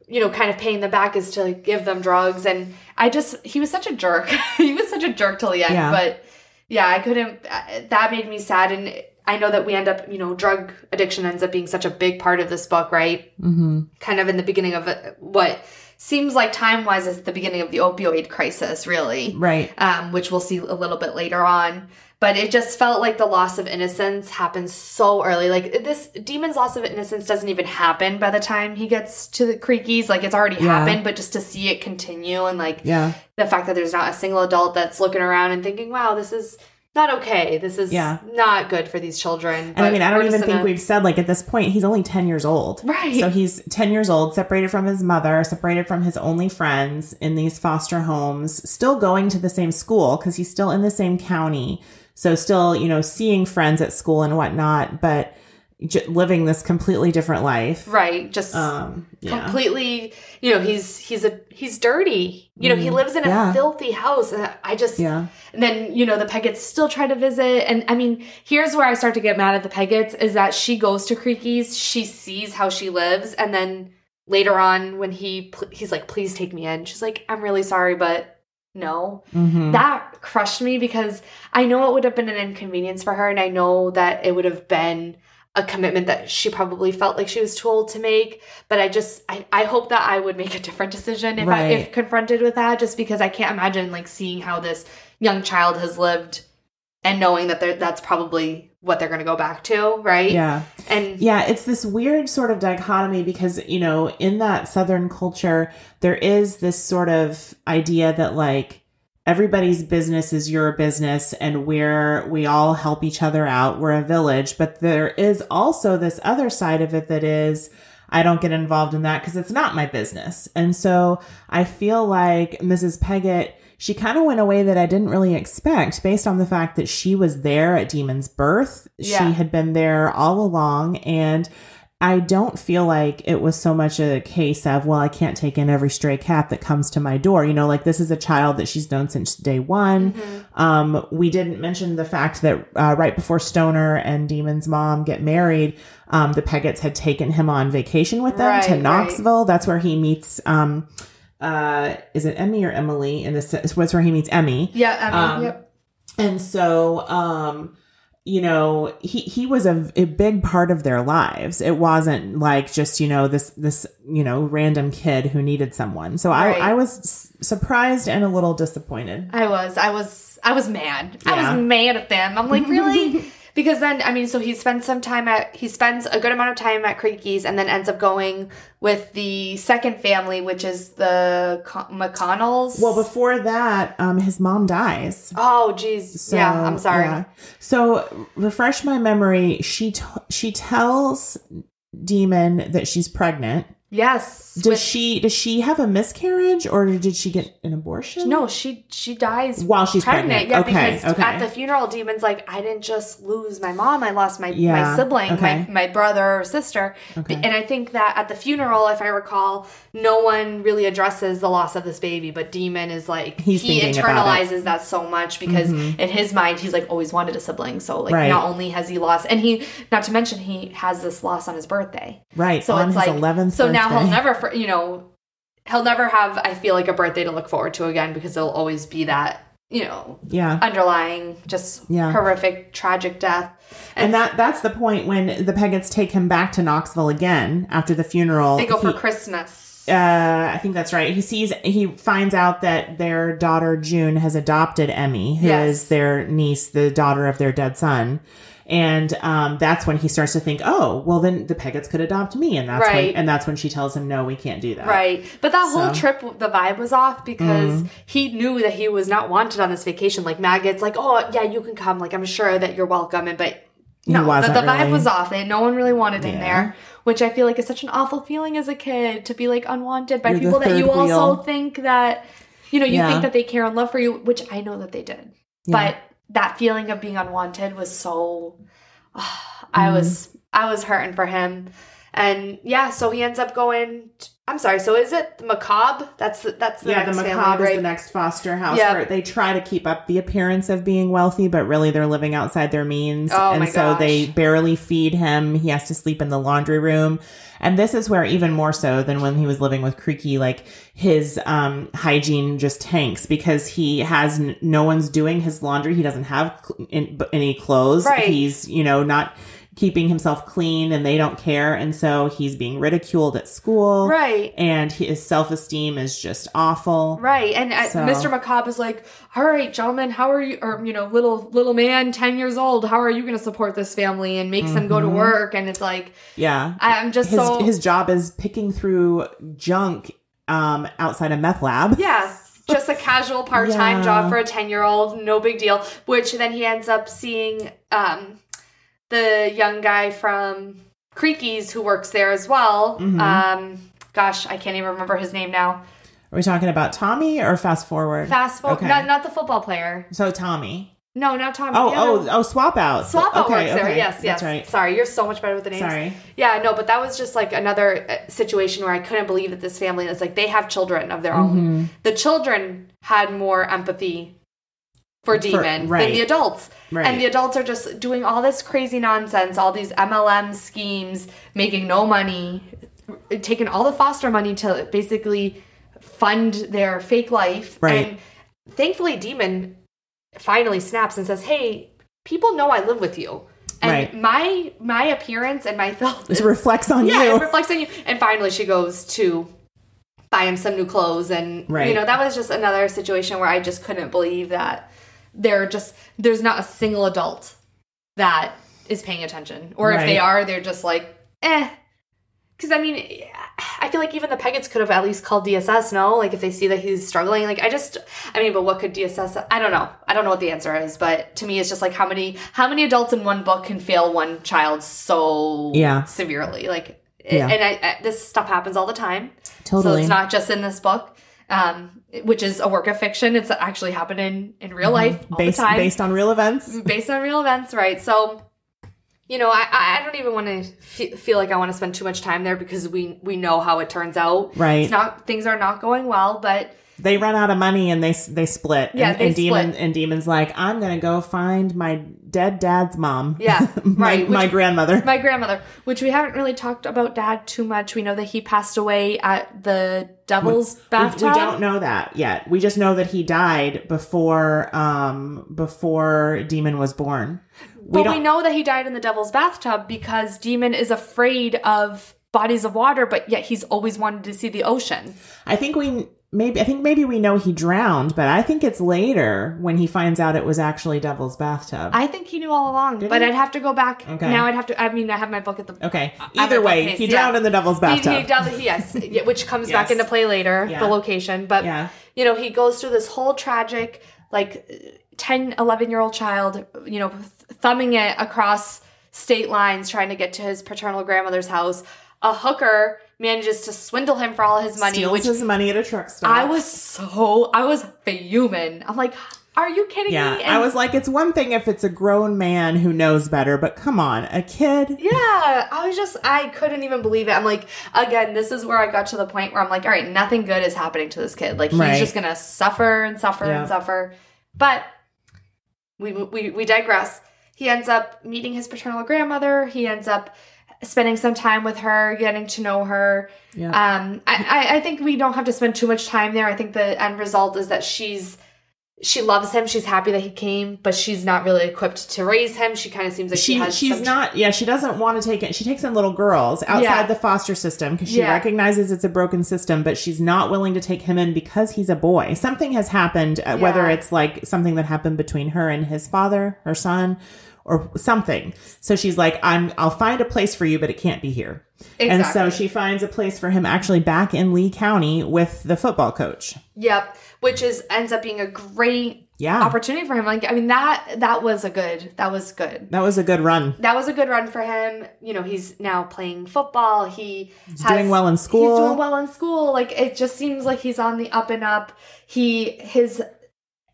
you know kind of paying them back is to give them drugs. And I just he was such a jerk. [laughs] he was such a jerk till the end. Yeah. But yeah, I couldn't. uh, That made me sad, and I know that we end up you know drug addiction ends up being such a big part of this book, right? Mhm. kind of in the beginning of what seems like time wise is the beginning of the opioid crisis, really, right. um, which we'll see a little bit later on. But it just felt like the loss of innocence happens so early. Like this demon's loss of innocence doesn't even happen by the time he gets to the creakies. Like it's already Yeah. happened, but just to see it continue and like Yeah. the fact that there's not a single adult that's looking around and thinking, wow, this is not okay. This is Yeah. not good for these children. And I mean, I don't even in think we've said, like, at this point, he's only 10 years old. Right. So he's 10 years old, separated from his mother, separated from his only friends in these foster homes, still going to the same school because he's still in the same county. So still, you know, seeing friends at school and whatnot, but j- living this completely different life. right. Just Um, yeah. completely you know he's he's a he's dirty you know he Mhm. lives in a Yeah. filthy house and i just Yeah. and then you know the peggots still try to visit and i mean here's where i start to get mad at the peggots is that she goes to creaky's she sees how she lives and then later on when he he's like please take me in she's like i'm really sorry but no Mhm. that crushed me because I know it would have been an inconvenience for her, and I know that it would have been a commitment that she probably felt like she was too old to make. But I just, I, I hope that I would make a different decision if I if confronted with that, just because I can't imagine like seeing how this young child has lived and knowing that that's probably what they're going to go back to, right? yeah. And Yeah, it's this weird sort of dichotomy because, you know, in that Southern culture, there is this sort of idea that like everybody's business is your business and we're, we all help each other out. We're a village. But there is also this other side of it that is, I don't get involved in that because it's not my business. And so I feel like Mrs. Peggot, she kind of went away that I didn't really expect based on the fact that she was there at Demon's birth. Yeah. She had been there all along. And I don't feel like it was so much a case of, well, I can't take in every stray cat that comes to my door. You know, like this is a child that she's known since day one. Mhm. Um, we didn't mention the fact that uh, right before Stoner and Demon's mom get married, um, the Peggots had taken him on vacation with them to Right, Knoxville. That's where he meets. Um, uh, is it Emmy or Emily? In this is where he meets Emmy. yeah, mean, Um, yep. And so, um, you know, he, he was a, a big part of their lives. It wasn't like just, you know, this, this, you know, random kid who needed someone. So Right. I, I was surprised and a little disappointed. I was, I was, I was mad. I was mad at them. I'm like, really? [laughs] Because then, I mean, so he spends some time at, he spends a good amount of time at Creakies and then ends up going with the second family, which is the Co- McConnells. Well, before that, um, his mom dies. oh, geez. So, yeah, I'm sorry. yeah. So refresh my memory. She t- she tells Demon that she's pregnant. Yes. Does with- she does she have a miscarriage or did she get an abortion? no, she she dies While she's pregnant. Yeah, Okay, because okay. at the funeral, Demon's like, I didn't just lose my mom; I lost my my sibling, okay. my my brother or sister. Okay. And I think that at the funeral, if I recall, no one really addresses the loss of this baby, but Demon is like He's he thinking about it. internalizes that so much because mm-hmm. in his mind, he's like always wanted a sibling. So like, Right. not only has he lost, and he not to mention he has this loss on his birthday. Right. So on it's his like 11th So now he'll never, for, you know, he'll never have. I feel like a birthday to look forward to again because there'll always be that, you know, Yeah. underlying just Yeah. horrific, tragic death. And that that's the point when the Peggots take him back to Knoxville again after the funeral. They go for Christmas. uh, I think that's right. He sees, he finds out that their daughter June has adopted Emmy, who is Yes. their niece, the daughter of their dead son. And um, that's when he starts to think, oh, well, then the Peggots could adopt me, and that's Right. when, and that's when she tells him, no, we can't do that. Right. But that whole So- Mm-hmm. trip, the vibe was off because he knew that he was not wanted on this vacation. Like Maggot's like, oh, yeah, you can come. Like, I'm sure that you're welcome. And, but no, the, the vibe really. was off. They, no one really wanted him Yeah. there, which I feel like is such an awful feeling as a kid to be like unwanted by You're people that you wheel. also think that, you know, you Yeah. think that they care and love for you, which I know that they did. But that feeling of being unwanted was so [sighs] I Mm-hmm. was I was hurting for him. And yeah, so he ends up going t- I'm sorry, so is it the McCobb? That's the, that's the yeah, the McCobb family, is the next foster house Yeah. where they try to keep up the appearance of being wealthy, but really they're living outside their means. Oh and so they barely feed him. He has to sleep in the laundry room. And this is where even more so than when he was living with Creaky, like his um, hygiene just tanks because he has n- no one's doing his laundry. He doesn't have cl- in, any clothes. Right. He's, you know, not keeping himself clean and they don't care. And so he's being ridiculed at school. Right. And his self esteem is just awful. Right, and uh, So- Mr. McCobb is like, "All right, gentlemen, how are you? Or you know, little little man, ten years old, how are you going to support this family?" And makes them go to work, and it's like, Yeah. I'm just Mm-hmm. His so his job is picking through junk um outside a meth lab. Yeah. Just a casual part time [laughs] Yeah. job for a 10 year old, no big deal. Which then he ends up seeing um, the young guy from Creakies who works there as well. Mm-hmm. Um, gosh, I can't even remember his name now. Are we talking about Tommy or fast forward? Fast forward, Okay. not, not the football player. so Tommy. No, not Tommy. Oh, the oh, oh, swap out. Swap out okay, works there. okay. Yes, yes. That's right. Sorry, you're so much better with the names. Sorry. Yeah, no, but that was just like another uh, situation where I couldn't believe that this family is like they have children of their Mm-hmm. own. The children had more empathy for Demon right. than the adults. Right. And the adults are just doing all this crazy nonsense, all these MLM schemes, making no money, taking all the foster money to basically fund their fake life. Right. And thankfully Demon finally snaps and says, "Hey, people know I live with you." And Right. my my appearance and my filth This reflects on yeah, you. it reflects on you. And finally, she goes to buy him some new clothes, and Right. you know that was just another situation where I just couldn't believe that there are just there's not a single adult that is paying attention, or if they are, they're just like eh. Because I mean, I feel like even the Peggots could have at least called DSS. No, like if they see that he's struggling, like I just, I mean, but what could DSS? I don't know. I don't know what the answer is, but to me, it's just like how many how many adults in one book can fail one child so Yeah. severely, like. Yeah. And I, I, this stuff happens all the time. So Totally. it's not just in this book, um, which is a work of fiction. It's actually happening in real life all Mm-hmm. based the time based on real events. [laughs] based on real events, right? So, you know, I I don't even want to fe- feel like I want to spend too much time there because we we know how it turns out. Right. It's not things are not going well, but They run out of money and they they split. Yeah, and, they and Demon split. and Demon's like, I'm gonna go find my dead dad's mom. Yeah, [laughs] my, right, which- my grandmother. my grandmother, which we haven't really talked about dad too much. We know that he passed away at the devil's We- bathtub. We, don't know that yet. We just know that he died before um before Demon was born. We but we know that he died in the devil's bathtub because Demon is afraid of bodies of water, but yet he's always wanted to see the ocean. I think we maybe I think maybe we know he drowned, but I think it's later when he finds out it was actually Devil's bathtub. I think he knew all along, but he? I'd have to go back. Okay. Now I'd have to. I mean, I have my book at the. okay. Either way, bookcase, he yeah. drowned in the Devil's bathtub. he does, yes, [laughs] which comes back into play later, Yeah. the location. But, Yeah. you know, he goes through this whole tragic, like, 10, 11 year old child, you know, thumbing it across state lines trying to get to his paternal grandmother's house. A hooker manages to swindle him for all his money, Steals which his money at a truck stop. I was so, I was fuming. I'm like, are you kidding Yeah, me? I was like, it's one thing if it's a grown man who knows better, but come on, a kid. Yeah, I was just, I couldn't even believe it. I'm like, again, this is where I got to the point where I'm like, all right, nothing good is happening to this kid. Like, he's Right. just gonna suffer and suffer Yeah. and suffer. But we, we, we digress. He ends up meeting his paternal grandmother. He ends up spending some time with her, getting to know her. Yeah. Um, I, I, I think we don't have to spend too much time there. I think the end result is that she's she loves him. She's happy that he came, but she's not really equipped to raise him. She kind of seems like she, she has she's not yeah she doesn't want to take it she takes in little girls outside Yeah. the foster system because she Yeah. recognizes it's a broken system but she's not willing to take him in because he's a boy something has happened uh, whether it's like something that happened between her and his father her son or something so she's like i'm i'll find a place for you but it can't be here and so she finds a place for him actually back in lee county with the football coach Yep, which is ends up being a great Yeah. opportunity for him. Like I mean that that was a good that was good. that was a good run That was a good run for him. You know, he's now playing football. He he's doing well in school. He's doing well in school. Like it just seems like he's on the up and up. He his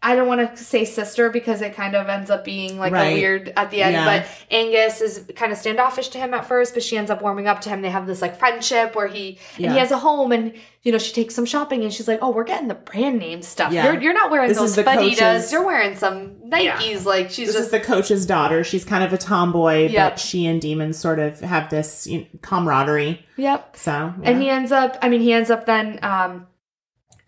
I don't want to say sister because it kind of ends up being like Right. a weird at the end. Yeah. But Angus is kind of standoffish to him at first, but she ends up warming up to him. They have this like friendship where he and he has a home, and you know she takes some shopping, and she's like, "Oh, we're getting the brand name stuff. Yeah. You're you're not wearing This those is coach's- You're wearing some Nikes. Like she's this just is the coach's daughter. She's kind of a tomboy, Yep. but she and Demon sort of have this you know, camaraderie. yep." So, yeah. And he ends up, I mean, he ends up then um,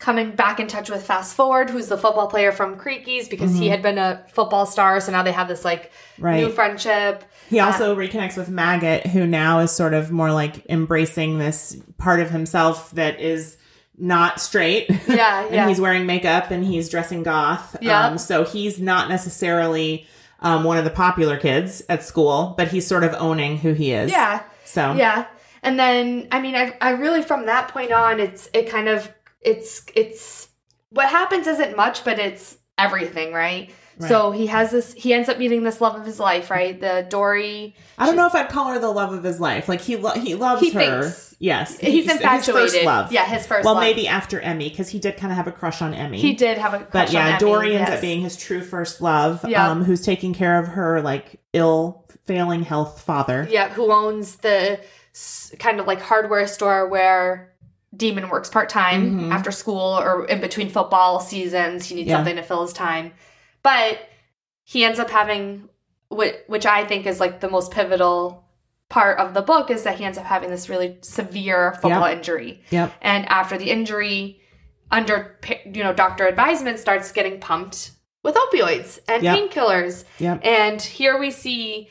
coming back in touch with Fast Forward, who's the football player from Creakies, because he had been a football star. So now they have this like Mm-hmm. Right. new friendship. he also reconnects with Maggot, who now is sort of more like embracing this part of himself that is not straight. [laughs] Yeah, and yeah. he's wearing makeup and he's dressing goth. Yeah. Um, so he's not necessarily um, one of the popular kids at school, but he's sort of owning who he is. Yeah. So Yeah. And then, I mean, I, I really, from that point on, it's, it kind of, it's, it's, what happens isn't much, but it's everything, right? So he has this, he ends up meeting this love of his life, right? The Dory, I don't know if I'd call her the love of his life. Like he lo- he loves He her. thinks. yes, he's his infatuated. first love. Yeah, his first Well, love. maybe after Emmy because he did kind of have a crush on Emmy. He did have a But yeah, on Emmy, Dory ends yes. up being his true first love. Yeah. Um, who's taking care of her like ill, failing health father. Yeah, who owns the s- kind of like hardware store where Demon works part time mm-hmm. after school or in between football seasons. He needs Yeah. something to fill his time. But he ends up having, which, which I think is like the most pivotal part of the book, is that he ends up having this really severe football Yep. injury. Yep. And after the injury, under you know doctor advisement, starts getting pumped with opioids and Yep. painkillers. Yep. And here we see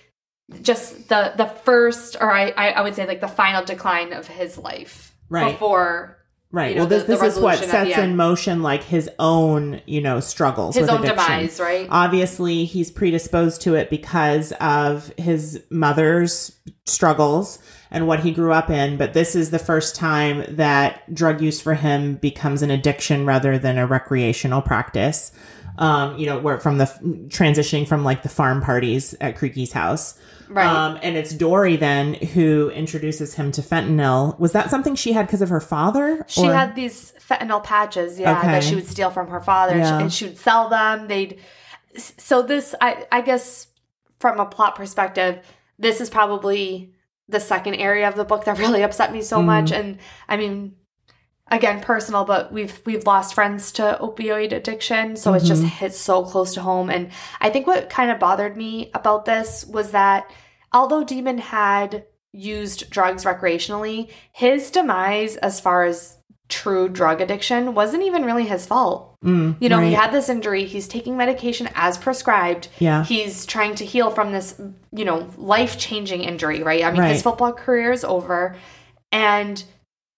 just the the first, or I I would say like the final decline of his life. Right. Before Right. you know, well, this the- the this is what resolution at the sets in motion like his own, you know, struggles his with own addiction. demise, right? Obviously, he's predisposed to it because of his mother's struggles and what he grew up in. But this is the first time that drug use for him becomes an addiction rather than a recreational practice. Um, you know, where from the transitioning from like the farm parties at Creaky's house. Right. Um, and it's Dory then who introduces him to fentanyl. Was that something she had because of her father? She Or- had these fentanyl patches, yeah, Okay. that she would steal from her father, Yeah. and she would sell them. They'd so this, I I guess, from a plot perspective, this is probably the second area of the book that [laughs] really upset me so Mm. much. And I mean, again, personal, but we've we've lost friends to opioid addiction, so it's just Mm-hmm. hit so close to home. And I think what kind of bothered me about this was that although Demon had used drugs recreationally, his demise as far as true drug addiction wasn't even really his fault. Mm, You know, he had this injury, he's taking medication as prescribed. Yeah. He's trying to heal from this, you know, life-changing injury, right? I mean, Right. his football career is over and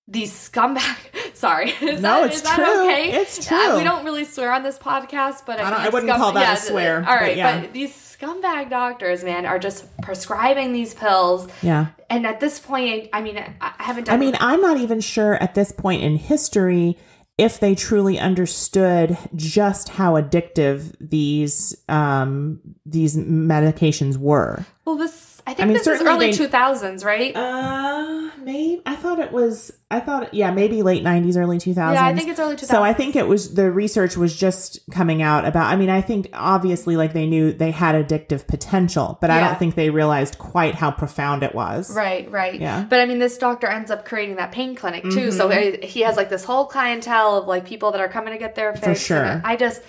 these scumbag [laughs] Sorry. [laughs] Is No, that, it's is that true. okay? It's Uh, true. we don't really swear on this podcast, but I don't- I wouldn't call that a th- swear, All right, but yeah. but these scumbag doctors, man, are just prescribing these pills. Yeah. And at this point, I mean, I, I haven't done. I mean, I'm not even sure at this point in history if they truly understood just how addictive these um these medications were. well, this. I mean, this is early two thousands, right? Uh, maybe I thought it was. I thought yeah, maybe late '90s, early 2000s. yeah, I think it's early two So I think it was the research was just coming out about. I mean, I think obviously like they knew they had addictive potential, but I don't think they realized quite how profound it was. Right, right. Yeah. But I mean, this doctor ends up creating that pain clinic too. So Mm-hmm. he he has like this whole clientele of like people that are coming to get their fix. and sure. I just,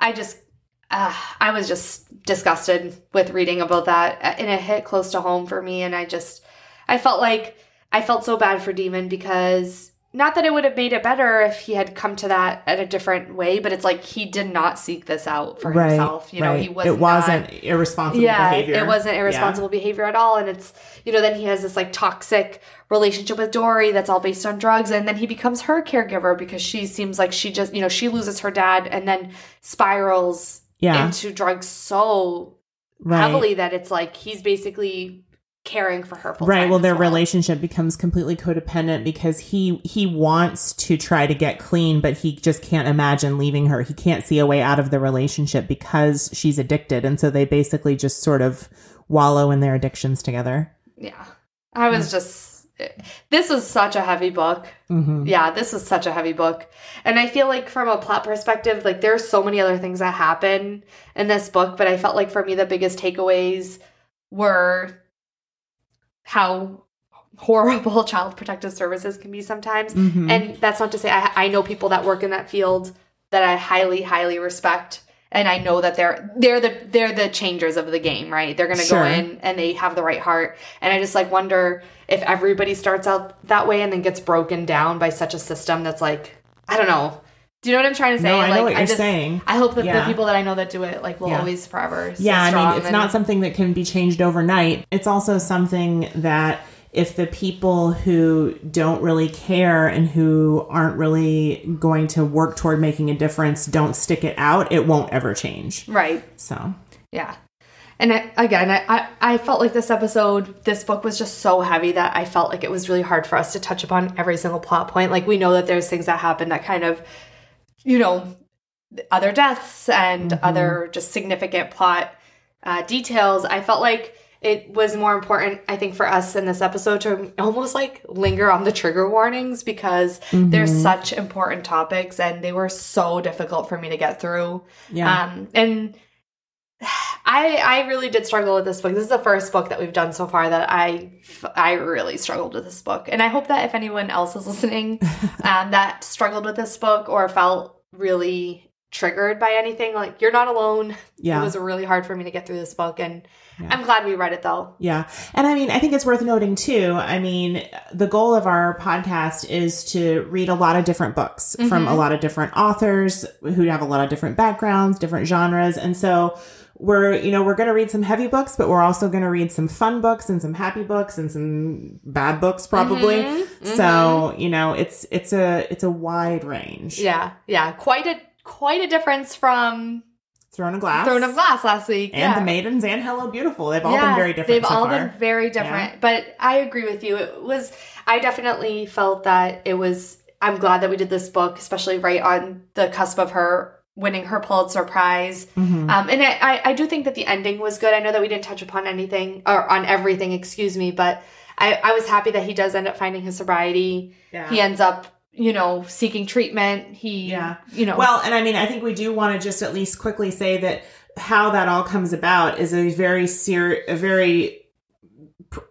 I just, uh, I was just disgusted with reading about that, and it hit close to home for me. And I just, I felt like I felt so bad for Demon because. Not that it would have made it better if he had come to that at a different way, but it's like he did not seek this out for Right. himself. You know, he was It wasn't irresponsible yeah, behavior. it wasn't Yeah. irresponsible behavior at all. And it's, you know, then he has this like toxic relationship with Dory that's all based on drugs. And then he becomes her caregiver because she seems like she just, you know, she loses her dad and then spirals Yeah. into drugs so Right. heavily that it's like he's basically caring for her right well their relationship becomes completely codependent because he he wants to try to get clean but he just can't imagine leaving her he can't see a way out of the relationship because she's addicted and so they basically just sort of wallow in their addictions together Yeah. I was just, this is such a heavy book. mm-hmm. Yeah, this is such a heavy book. And I feel like from a plot perspective, like there are so many other things that happen in this book, but I felt like for me the biggest takeaways were how horrible [laughs] child protective services can be sometimes. Mhm. And that's not to say I, I know people that work in that field that I highly, highly respect. And I know that they're they're the they're the changers of the game, right? They're gonna Sure. go in and they have the right heart. And I just like wonder if everybody starts out that way and then gets broken down by such a system that's like I don't know. Do you know what I'm trying to say? No, I know like, what you're just, saying. I hope that Yeah. the people that I know that do it like will Yeah. always forever. yeah i mean it's and- not something that can be changed overnight it's also something that if the people who don't really care and who aren't really going to work toward making a difference don't stick it out it won't ever change right. so Yeah. And I, again, I, I, I felt like this episode, this book was just so heavy that I felt like it was really hard for us to touch upon every single plot point. Like, we know that there's things that happen that kind of, you know, other deaths and other just significant plot uh, details. I felt like it was more important, I think, for us in this episode to almost like linger on the trigger warnings because they're such important topics and they were so difficult for me to get through. yeah Um, and [sighs] I I really did struggle with this book. This is the first book that we've done so far that I I really struggled with this book, and I hope that if anyone else is [laughs] listening [laughs] um, that struggled with this book or felt really triggered by anything, like you're not alone. Yeah. It was really hard for me to get through this book, and Yeah. I'm glad we read it though. Yeah. And I mean, I think it's worth noting too. I mean, the goal of our podcast is to read a lot of different books from a mm-hmm. lot of different authors who have a lot of different backgrounds, different genres. And so we're, you know, we're going to read some heavy books, but we're also going to read some fun books and some happy books and some bad books probably. Mm-hmm. So, mm-hmm. you know, it's, it's a, it's a wide range. Yeah, yeah, quite a quite a difference from Throne of Glass. Throne of Glass last week. And yeah. The Maidens and Hello Beautiful. They've all been very different They've so all far. been very different. But I agree with you. It was I definitely felt that it was I'm glad that we did this book, especially right on the cusp of her winning her Pulitzer Prize. Mhm. Um, and I, I, I do think that the ending was good. I know that we didn't touch upon anything or on everything, excuse me, but I, I was happy that he does end up finding his sobriety. Yeah. He ends up, you know, seeking treatment. He, Yeah. you know, Well, and I mean, I think we do want to just at least quickly say that how that all comes about is a very ser- a very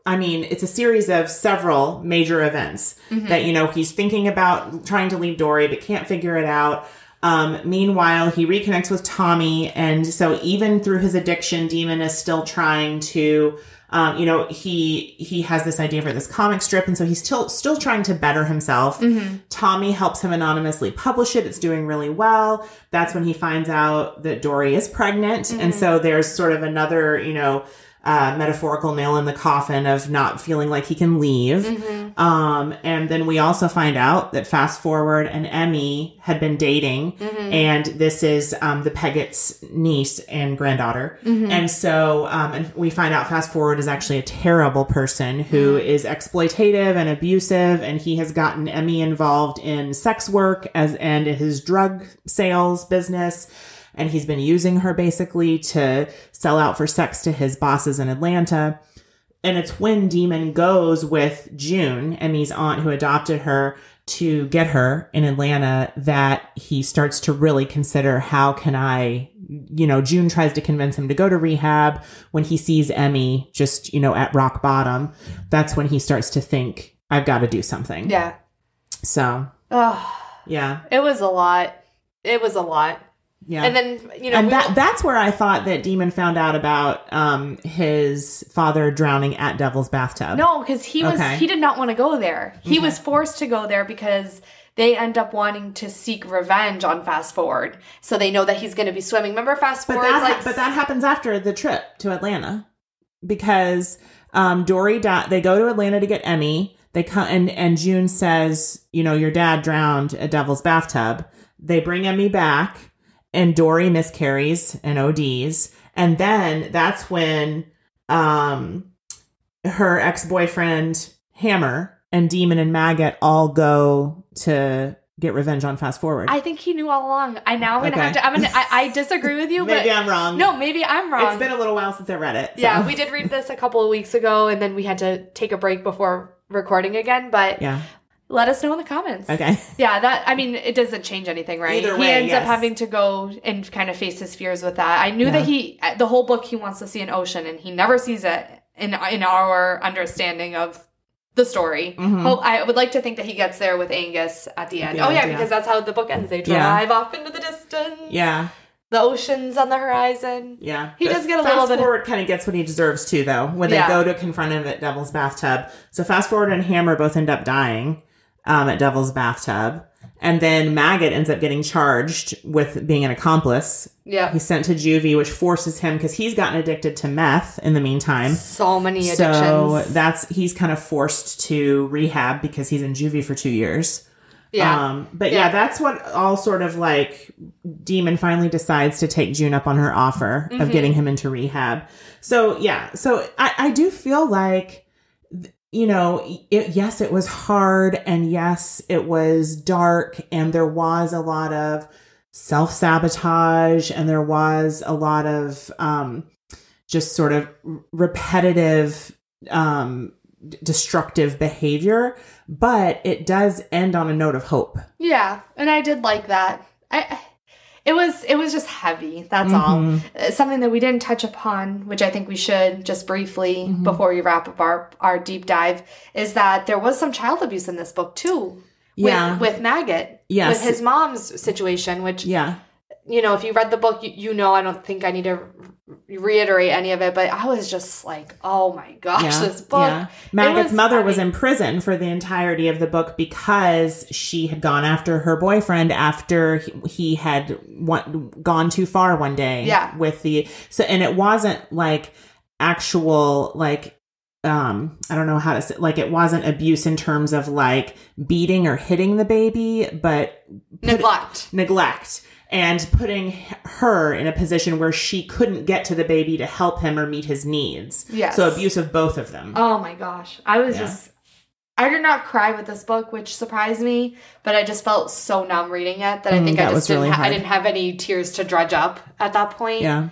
I mean, it's a series of several major events Mm-hmm. that you know he's thinking about trying to leave Dory but can't figure it out. Um, meanwhile, he reconnects with Tommy, and so even through his addiction, Demon is still trying to, um, you know, he he has this idea for this comic strip, and so he's still still trying to better himself. Mm-hmm. Tommy helps him anonymously publish it. It's doing really well. That's when he finds out that Dory is pregnant. And so there's sort of another, you know, uh, metaphorical nail in the coffin of not feeling like he can leave. Mm-hmm. Um, and then we also find out that Fast Forward and Emmy had been dating, Mm-hmm. and this is um, the Peggot's niece and granddaughter. Mm-hmm. And so, um, and we find out Fast Forward is actually a terrible person who Mm-hmm. is exploitative and abusive, and he has gotten Emmy involved in sex work as and his drug sales business. And he's been using her basically to sell out for sex to his bosses in Atlanta. And it's when Demon goes with June, Emmy's aunt who adopted her, to get her in Atlanta that he starts to really consider how can I, you know, June tries to convince him to go to rehab. When he sees Emmy just, you know, at rock bottom, that's when he starts to think, I've got to do something. Yeah. So, Oh, yeah. it was a lot. It was a lot. Yeah. And then, you know, and that that's where I thought that Demon found out about um his father drowning at Devil's bathtub. no, because he was, Okay. he did not want to go there. He was forced to go there because they end up wanting to seek revenge on Fast Forward. So they know that he's going to be swimming. Remember Fast but Forward? that like, but that happens after the trip to Atlanta because um Dory di- they go to Atlanta to get Emmy. They come and and June says, you know, your dad drowned at Devil's bathtub. They bring Emmy back, and Dory miscarries and ODs, and then that's when um her ex boyfriend Hammer and Demon and Maggot all go to get revenge on Fast Forward. I think he knew all along. I now I'm gonna Okay. have to. I'm gonna. I, I disagree with you, [laughs] Maybe but I'm wrong. no, maybe I'm wrong. It's been a little while since I read it. so- yeah, we did read this a couple of weeks ago, and then we had to take a break before recording again. But Yeah. Let us know in the comments. Okay. [laughs] Yeah, that I mean, it doesn't change anything, right? Either way, he ends up having to go and kind of face his fears with that. I knew that he, the whole book, he wants to see an ocean, and he never sees it in in our understanding of the story. Mm-hmm. Hope I would like to think that he gets there with Angus at the end. Yeah, oh yeah, yeah. because that's how the book ends. They Yeah. drive off into the distance. Yeah. the oceans on the horizon. Yeah. He But does get a little bit- Fast Forward kind of gets what he deserves too, though, when they Yeah. go to confront him at Devil's bathtub. So Fast Forward and Hammer both end up dying um, at Devil's bathtub. And then Maggot ends up getting charged with being an accomplice. Yeah, He's sent to juvie, which forces him because he's gotten addicted to meth in the meantime. so many So that's he's kind of forced to rehab because he's in juvie for two years. yeah, Um, but yeah. Yeah. that's what all sort of like Demon finally decides to take June up on her offer Mm-hmm. of getting him into rehab. So yeah, so I, I do feel like, you know, it, yes, it was hard and yes, it was dark and there was a lot of self sabotage and there was a lot of, um, just sort of repetitive, um, destructive behavior, but it does end on a note of hope. yeah, and I did like that. I. It was it was just heavy. That's Mhm. all. Uh, Something that we didn't touch upon, which I think we should just briefly Mm-hmm. before we wrap up our our deep dive, is that there was some child abuse in this book too. With, Yeah. with Maggot. Yes. With his mom's situation, which Yeah. You know, if you read the book, you, you know, I don't think I need to reiterate any of it, but I was just like, oh my gosh, Yeah, this book. yeah. Maggot's was- mother I was in prison for the entirety of the book because she had gone after her boyfriend after he, he had one, gone too far one day. Yeah. With the so, and it wasn't like actual like um I don't know how to say like it wasn't abuse in terms of like beating or hitting the baby, but neglect. neglect and putting her in a position where she couldn't get to the baby to help him or meet his needs. Yes. So abuse of both of them. Oh my gosh. I was Yeah. just I did not cry with this book, which surprised me, but I just felt so numb reading it that I Mm, think I just was didn't really ha- I didn't have any tears to dredge up at that point. yeah.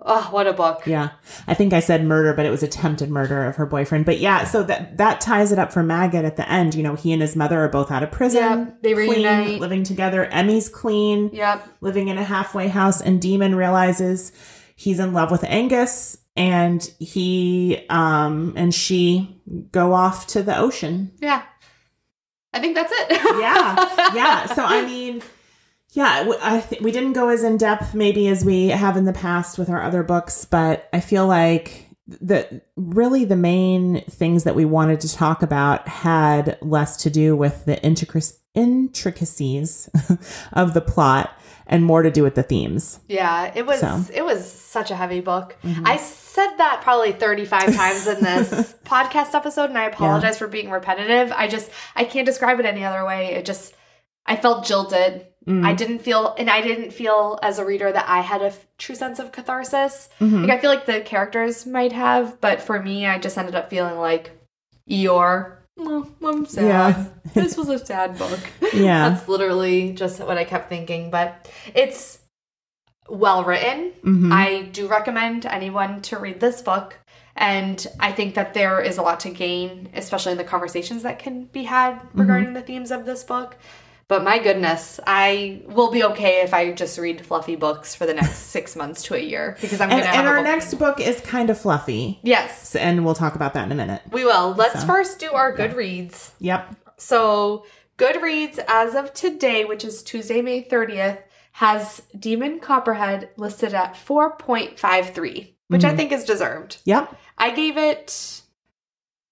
Oh, what a book. Yeah. I think I said murder, but it was attempted murder of her boyfriend. But yeah, so that that ties it up for Maggot at the end. You know, he and his mother are both out of prison. Yep, they clean, reunite. living together. Emmy's clean, Yep. living in a halfway house, and Demon realizes he's in love with Angus and he um and she go off to the ocean. Yeah. I think that's it. [laughs] Yeah. Yeah. So I mean yeah, I th- we didn't go as in depth maybe as we have in the past with our other books, but I feel like the really the main things that we wanted to talk about had less to do with the intric- intricacies [laughs] of the plot and more to do with the themes. Yeah, it was So. Mm-hmm. it was such a heavy book. I said that probably 35 times in this [laughs] podcast episode and I apologize for being repetitive. I just I can't describe it any other way. It just I felt jilted. Mm. I didn't feel and I didn't feel as a reader that I had a f- true sense of catharsis. Mm-hmm. Like I feel like the characters might have, but for me I just ended up feeling like Eeyore. Well, I'm sad. Yeah. [laughs] this was a sad book. [laughs] Yeah. That's literally just what I kept thinking. But it's well written. Mhm. I do recommend anyone to read this book. And I think that there is a lot to gain, especially in the conversations that can be had Mm-hmm. regarding the themes of this book. But my goodness, I will be okay if I just read fluffy books for the next [laughs] six months to a year because I'm going to and a our book. next book is kind of fluffy. Yes, And we'll talk about that in a minute. we will. Let's So- first do our Goodreads. Yep. So, Goodreads, as of today, which is Tuesday, May 30th, has Demon Copperhead listed at 4.53, which I mm-hmm. think is deserved. Yep. I gave it.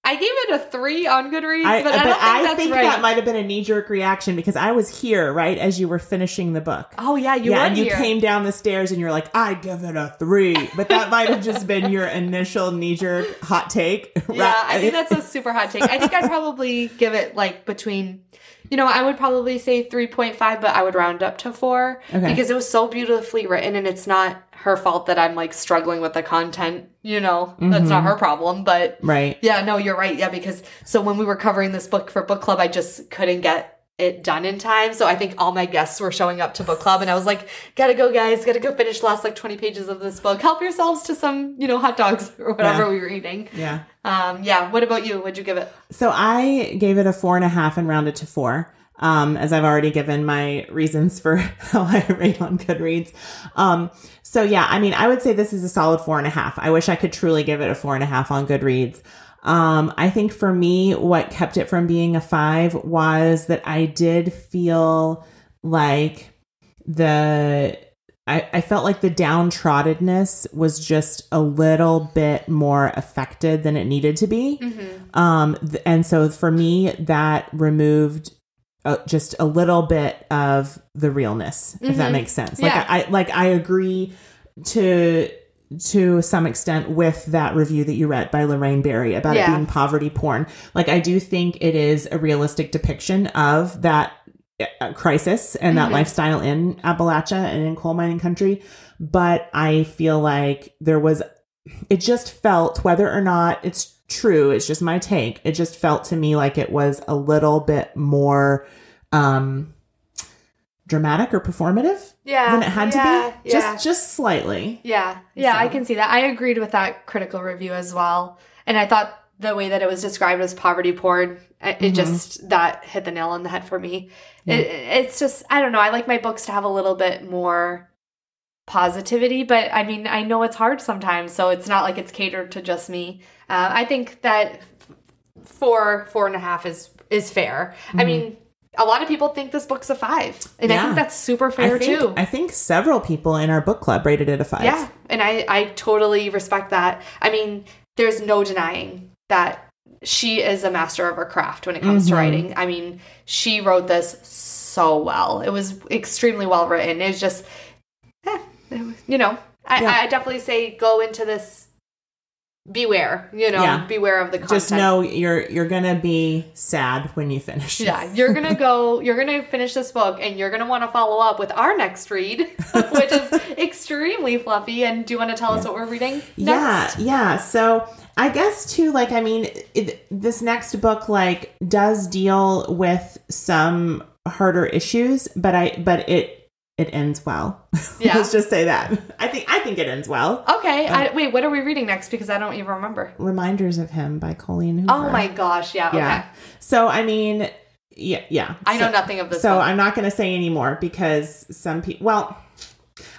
I gave it a three on Goodreads, I, but I don't think that's think right. that might have been a knee jerk reaction because I was here, right, as you were finishing the book. oh yeah, you yeah, were and you here. came down the stairs and you're like, I give it a three. But that might have just been your initial knee jerk hot take. [laughs] Yeah, I think that's a super hot take. I think I'd probably give it like between, you know, I would probably say 3.5, but I would round up to four Okay. because it was so beautifully written and it's not her fault that I'm like struggling with the content, you know, that's not her problem. But right. yeah, no, you're right. Yeah, because so when we were covering this book for book club, I just couldn't get it done in time. So I think all my guests were showing up to book club and I was like, gotta go guys, gotta go finish last like 20 pages of this book. Help yourselves to some, you know, hot dogs or whatever Yeah. we were eating. Yeah. Um, yeah. What about you? What'd you give it? So I gave it a four and a half and rounded to four. Um, as I've already given my reasons for [laughs] how I rate on Goodreads. Um, so yeah, I mean, I would say this is a solid four and a half. I wish I could truly give it a four and a half on Goodreads. Um, I think for me, what kept it from being a five was that I did feel like the I, I felt like the downtroddenness was just a little bit more affected than it needed to be. Um, th- and so for me, that removed uh, just a little bit of the realness, if that Mhm. makes sense. Yeah. Like I, I like I agree to to some extent with that review that you read by Lorraine Berry about Yeah. it being poverty porn. Like I do think it is a realistic depiction of that uh, crisis and that Mhm. lifestyle in Appalachia and in coal mining country. But I feel like there was, it just felt, whether or not it's true, it's just my take. It just felt to me like it was a little bit more um dramatic or performative Yeah. than it had yeah, to be. Yeah. Just just slightly. yeah. Yeah. I can see that. I agreed with that critical review as well. And I thought the way that it was described as poverty porn, it Mhm. just, that hit the nail on the head for me. It, it's just, I don't know. I like my books to have a little bit more positivity, but I mean, I know it's hard sometimes. So it's not like it's catered to just me. Uh, I think that four, four and a half is, is fair. I mean, a lot of people think this book's a five, and I think that's super fair I think too. I think several people in our book club rated it a five. Yeah, and I I totally respect that. I mean, there's no denying that she is a master of her craft when it comes to Mhm. writing. I mean, she wrote this so well. It was extremely well written. It's just, eh, it was- you know, I, Yeah. I definitely say go into this. Beware, you know, Yeah. beware of the content. Just know you're you're gonna be sad when you finish. Yeah, you're gonna [laughs] go. You're gonna finish this book, and you're gonna want to follow up with our next read, [laughs] which is extremely fluffy. And do you want to tell us what we're reading? Next? Yeah, yeah. So I guess too, like, I mean, it, this next book like does deal with some harder issues, but I, but it it ends well. [laughs] Yeah. Let's just say that. I think I think it ends well. Okay. I, wait, what are we reading next? Because I don't even remember. Reminders of him by Colleen Hoover. Oh my gosh. Yeah. Okay. Yeah. So I mean, yeah, yeah. I know So- nothing of this. So book. I'm not going to say anymore because some people, well,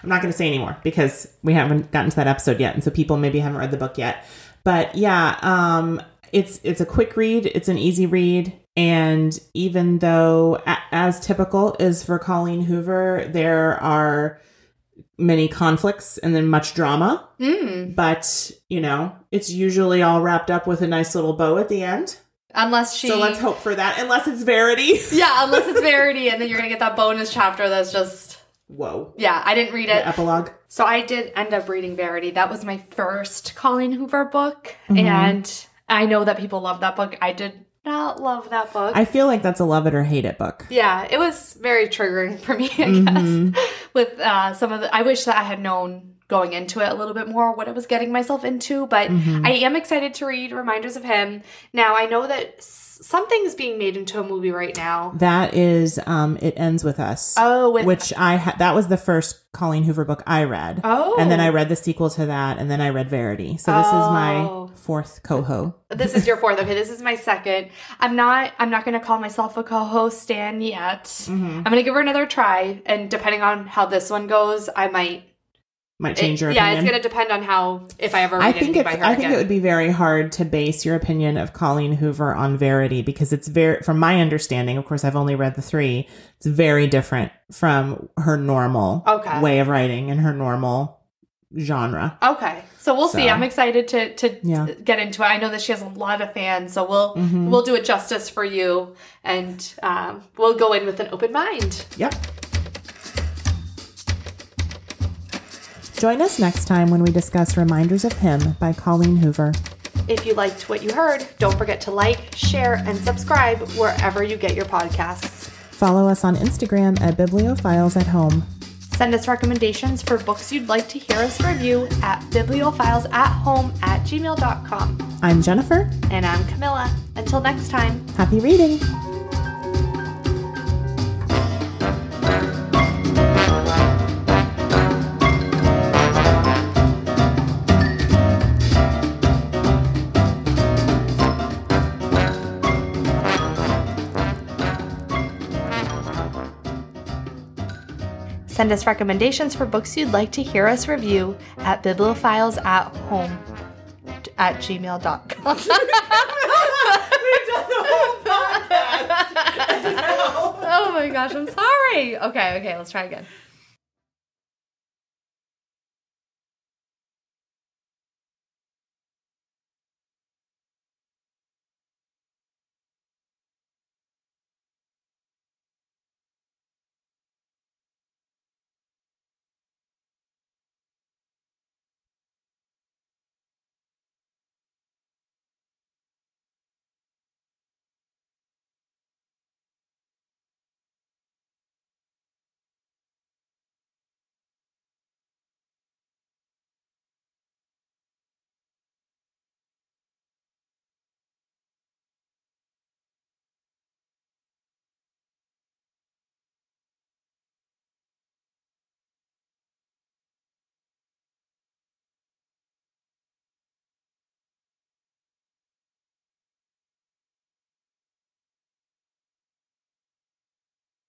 I'm not going to say anymore because we haven't gotten to that episode yet. And so people maybe haven't read the book yet. But yeah, um, it's, it's a quick read. It's an easy read. And even though as typical is for Colleen Hoover, there are many conflicts and then much drama, Mm. but you know, it's usually all wrapped up with a nice little bow at the end. Unless she. So let's hope for that. Unless it's Verity. [laughs] Yeah, unless it's [laughs] Verity, and then you're gonna get that bonus chapter that's just. Whoa. Yeah, I didn't read it. The epilogue. So I did end up reading Verity. That was my first Colleen Hoover book, Mm-hmm. and I know that people love that book. I did not love that book. I feel like that's a love it or hate it book. yeah, it was very triggering for me. I Mm-hmm. guess [laughs] with uh, some of the. I wish that I had known going into it a little bit more what I was getting myself into, but Mm-hmm. I am excited to read Reminders of Him. Now I know that something's being made into a movie right now. That is, um, it ends with us. Oh, with which I had. That was the first Colleen Hoover book I read. Oh. and then I read the sequel to that, and then I read Verity. So this is Oh. my fourth coho. This is your fourth. Okay, this is my second. I'm not. I'm not going to call myself a co-host Stan yet. Mm-hmm. I'm going to give her another try, and depending on how this one goes, I might. Might change your yeah, it's going to depend on how if I ever read I think it's, by her I think again. it would be very hard to base your opinion of Colleen Hoover on Verity because it's very, from my understanding, of course, I've only read the three. It's very different from her normal Okay. way of writing and her normal genre. Okay, so we'll see. I'm excited to to Yeah. get into it. I know that she has a lot of fans, so we'll Mm-hmm. we'll do it justice for you, and um, we'll go in with an open mind. Yep. Join us next time when we discuss Reminders of Him by Colleen Hoover. If you liked what you heard, don't forget to like, share, and subscribe wherever you get your podcasts. Follow us on Instagram at Bibliophiles at Home. Send us recommendations for books you'd like to hear us review at bibliophilesAtHome at gmail.com. I'm Jennifer. And I'm Camila. Until next time. Happy reading! Send us recommendations for books you'd like to hear us review at bibliophiles at home at gmail.com. [laughs] [laughs] oh my gosh, I'm sorry. Okay, okay, let's try again.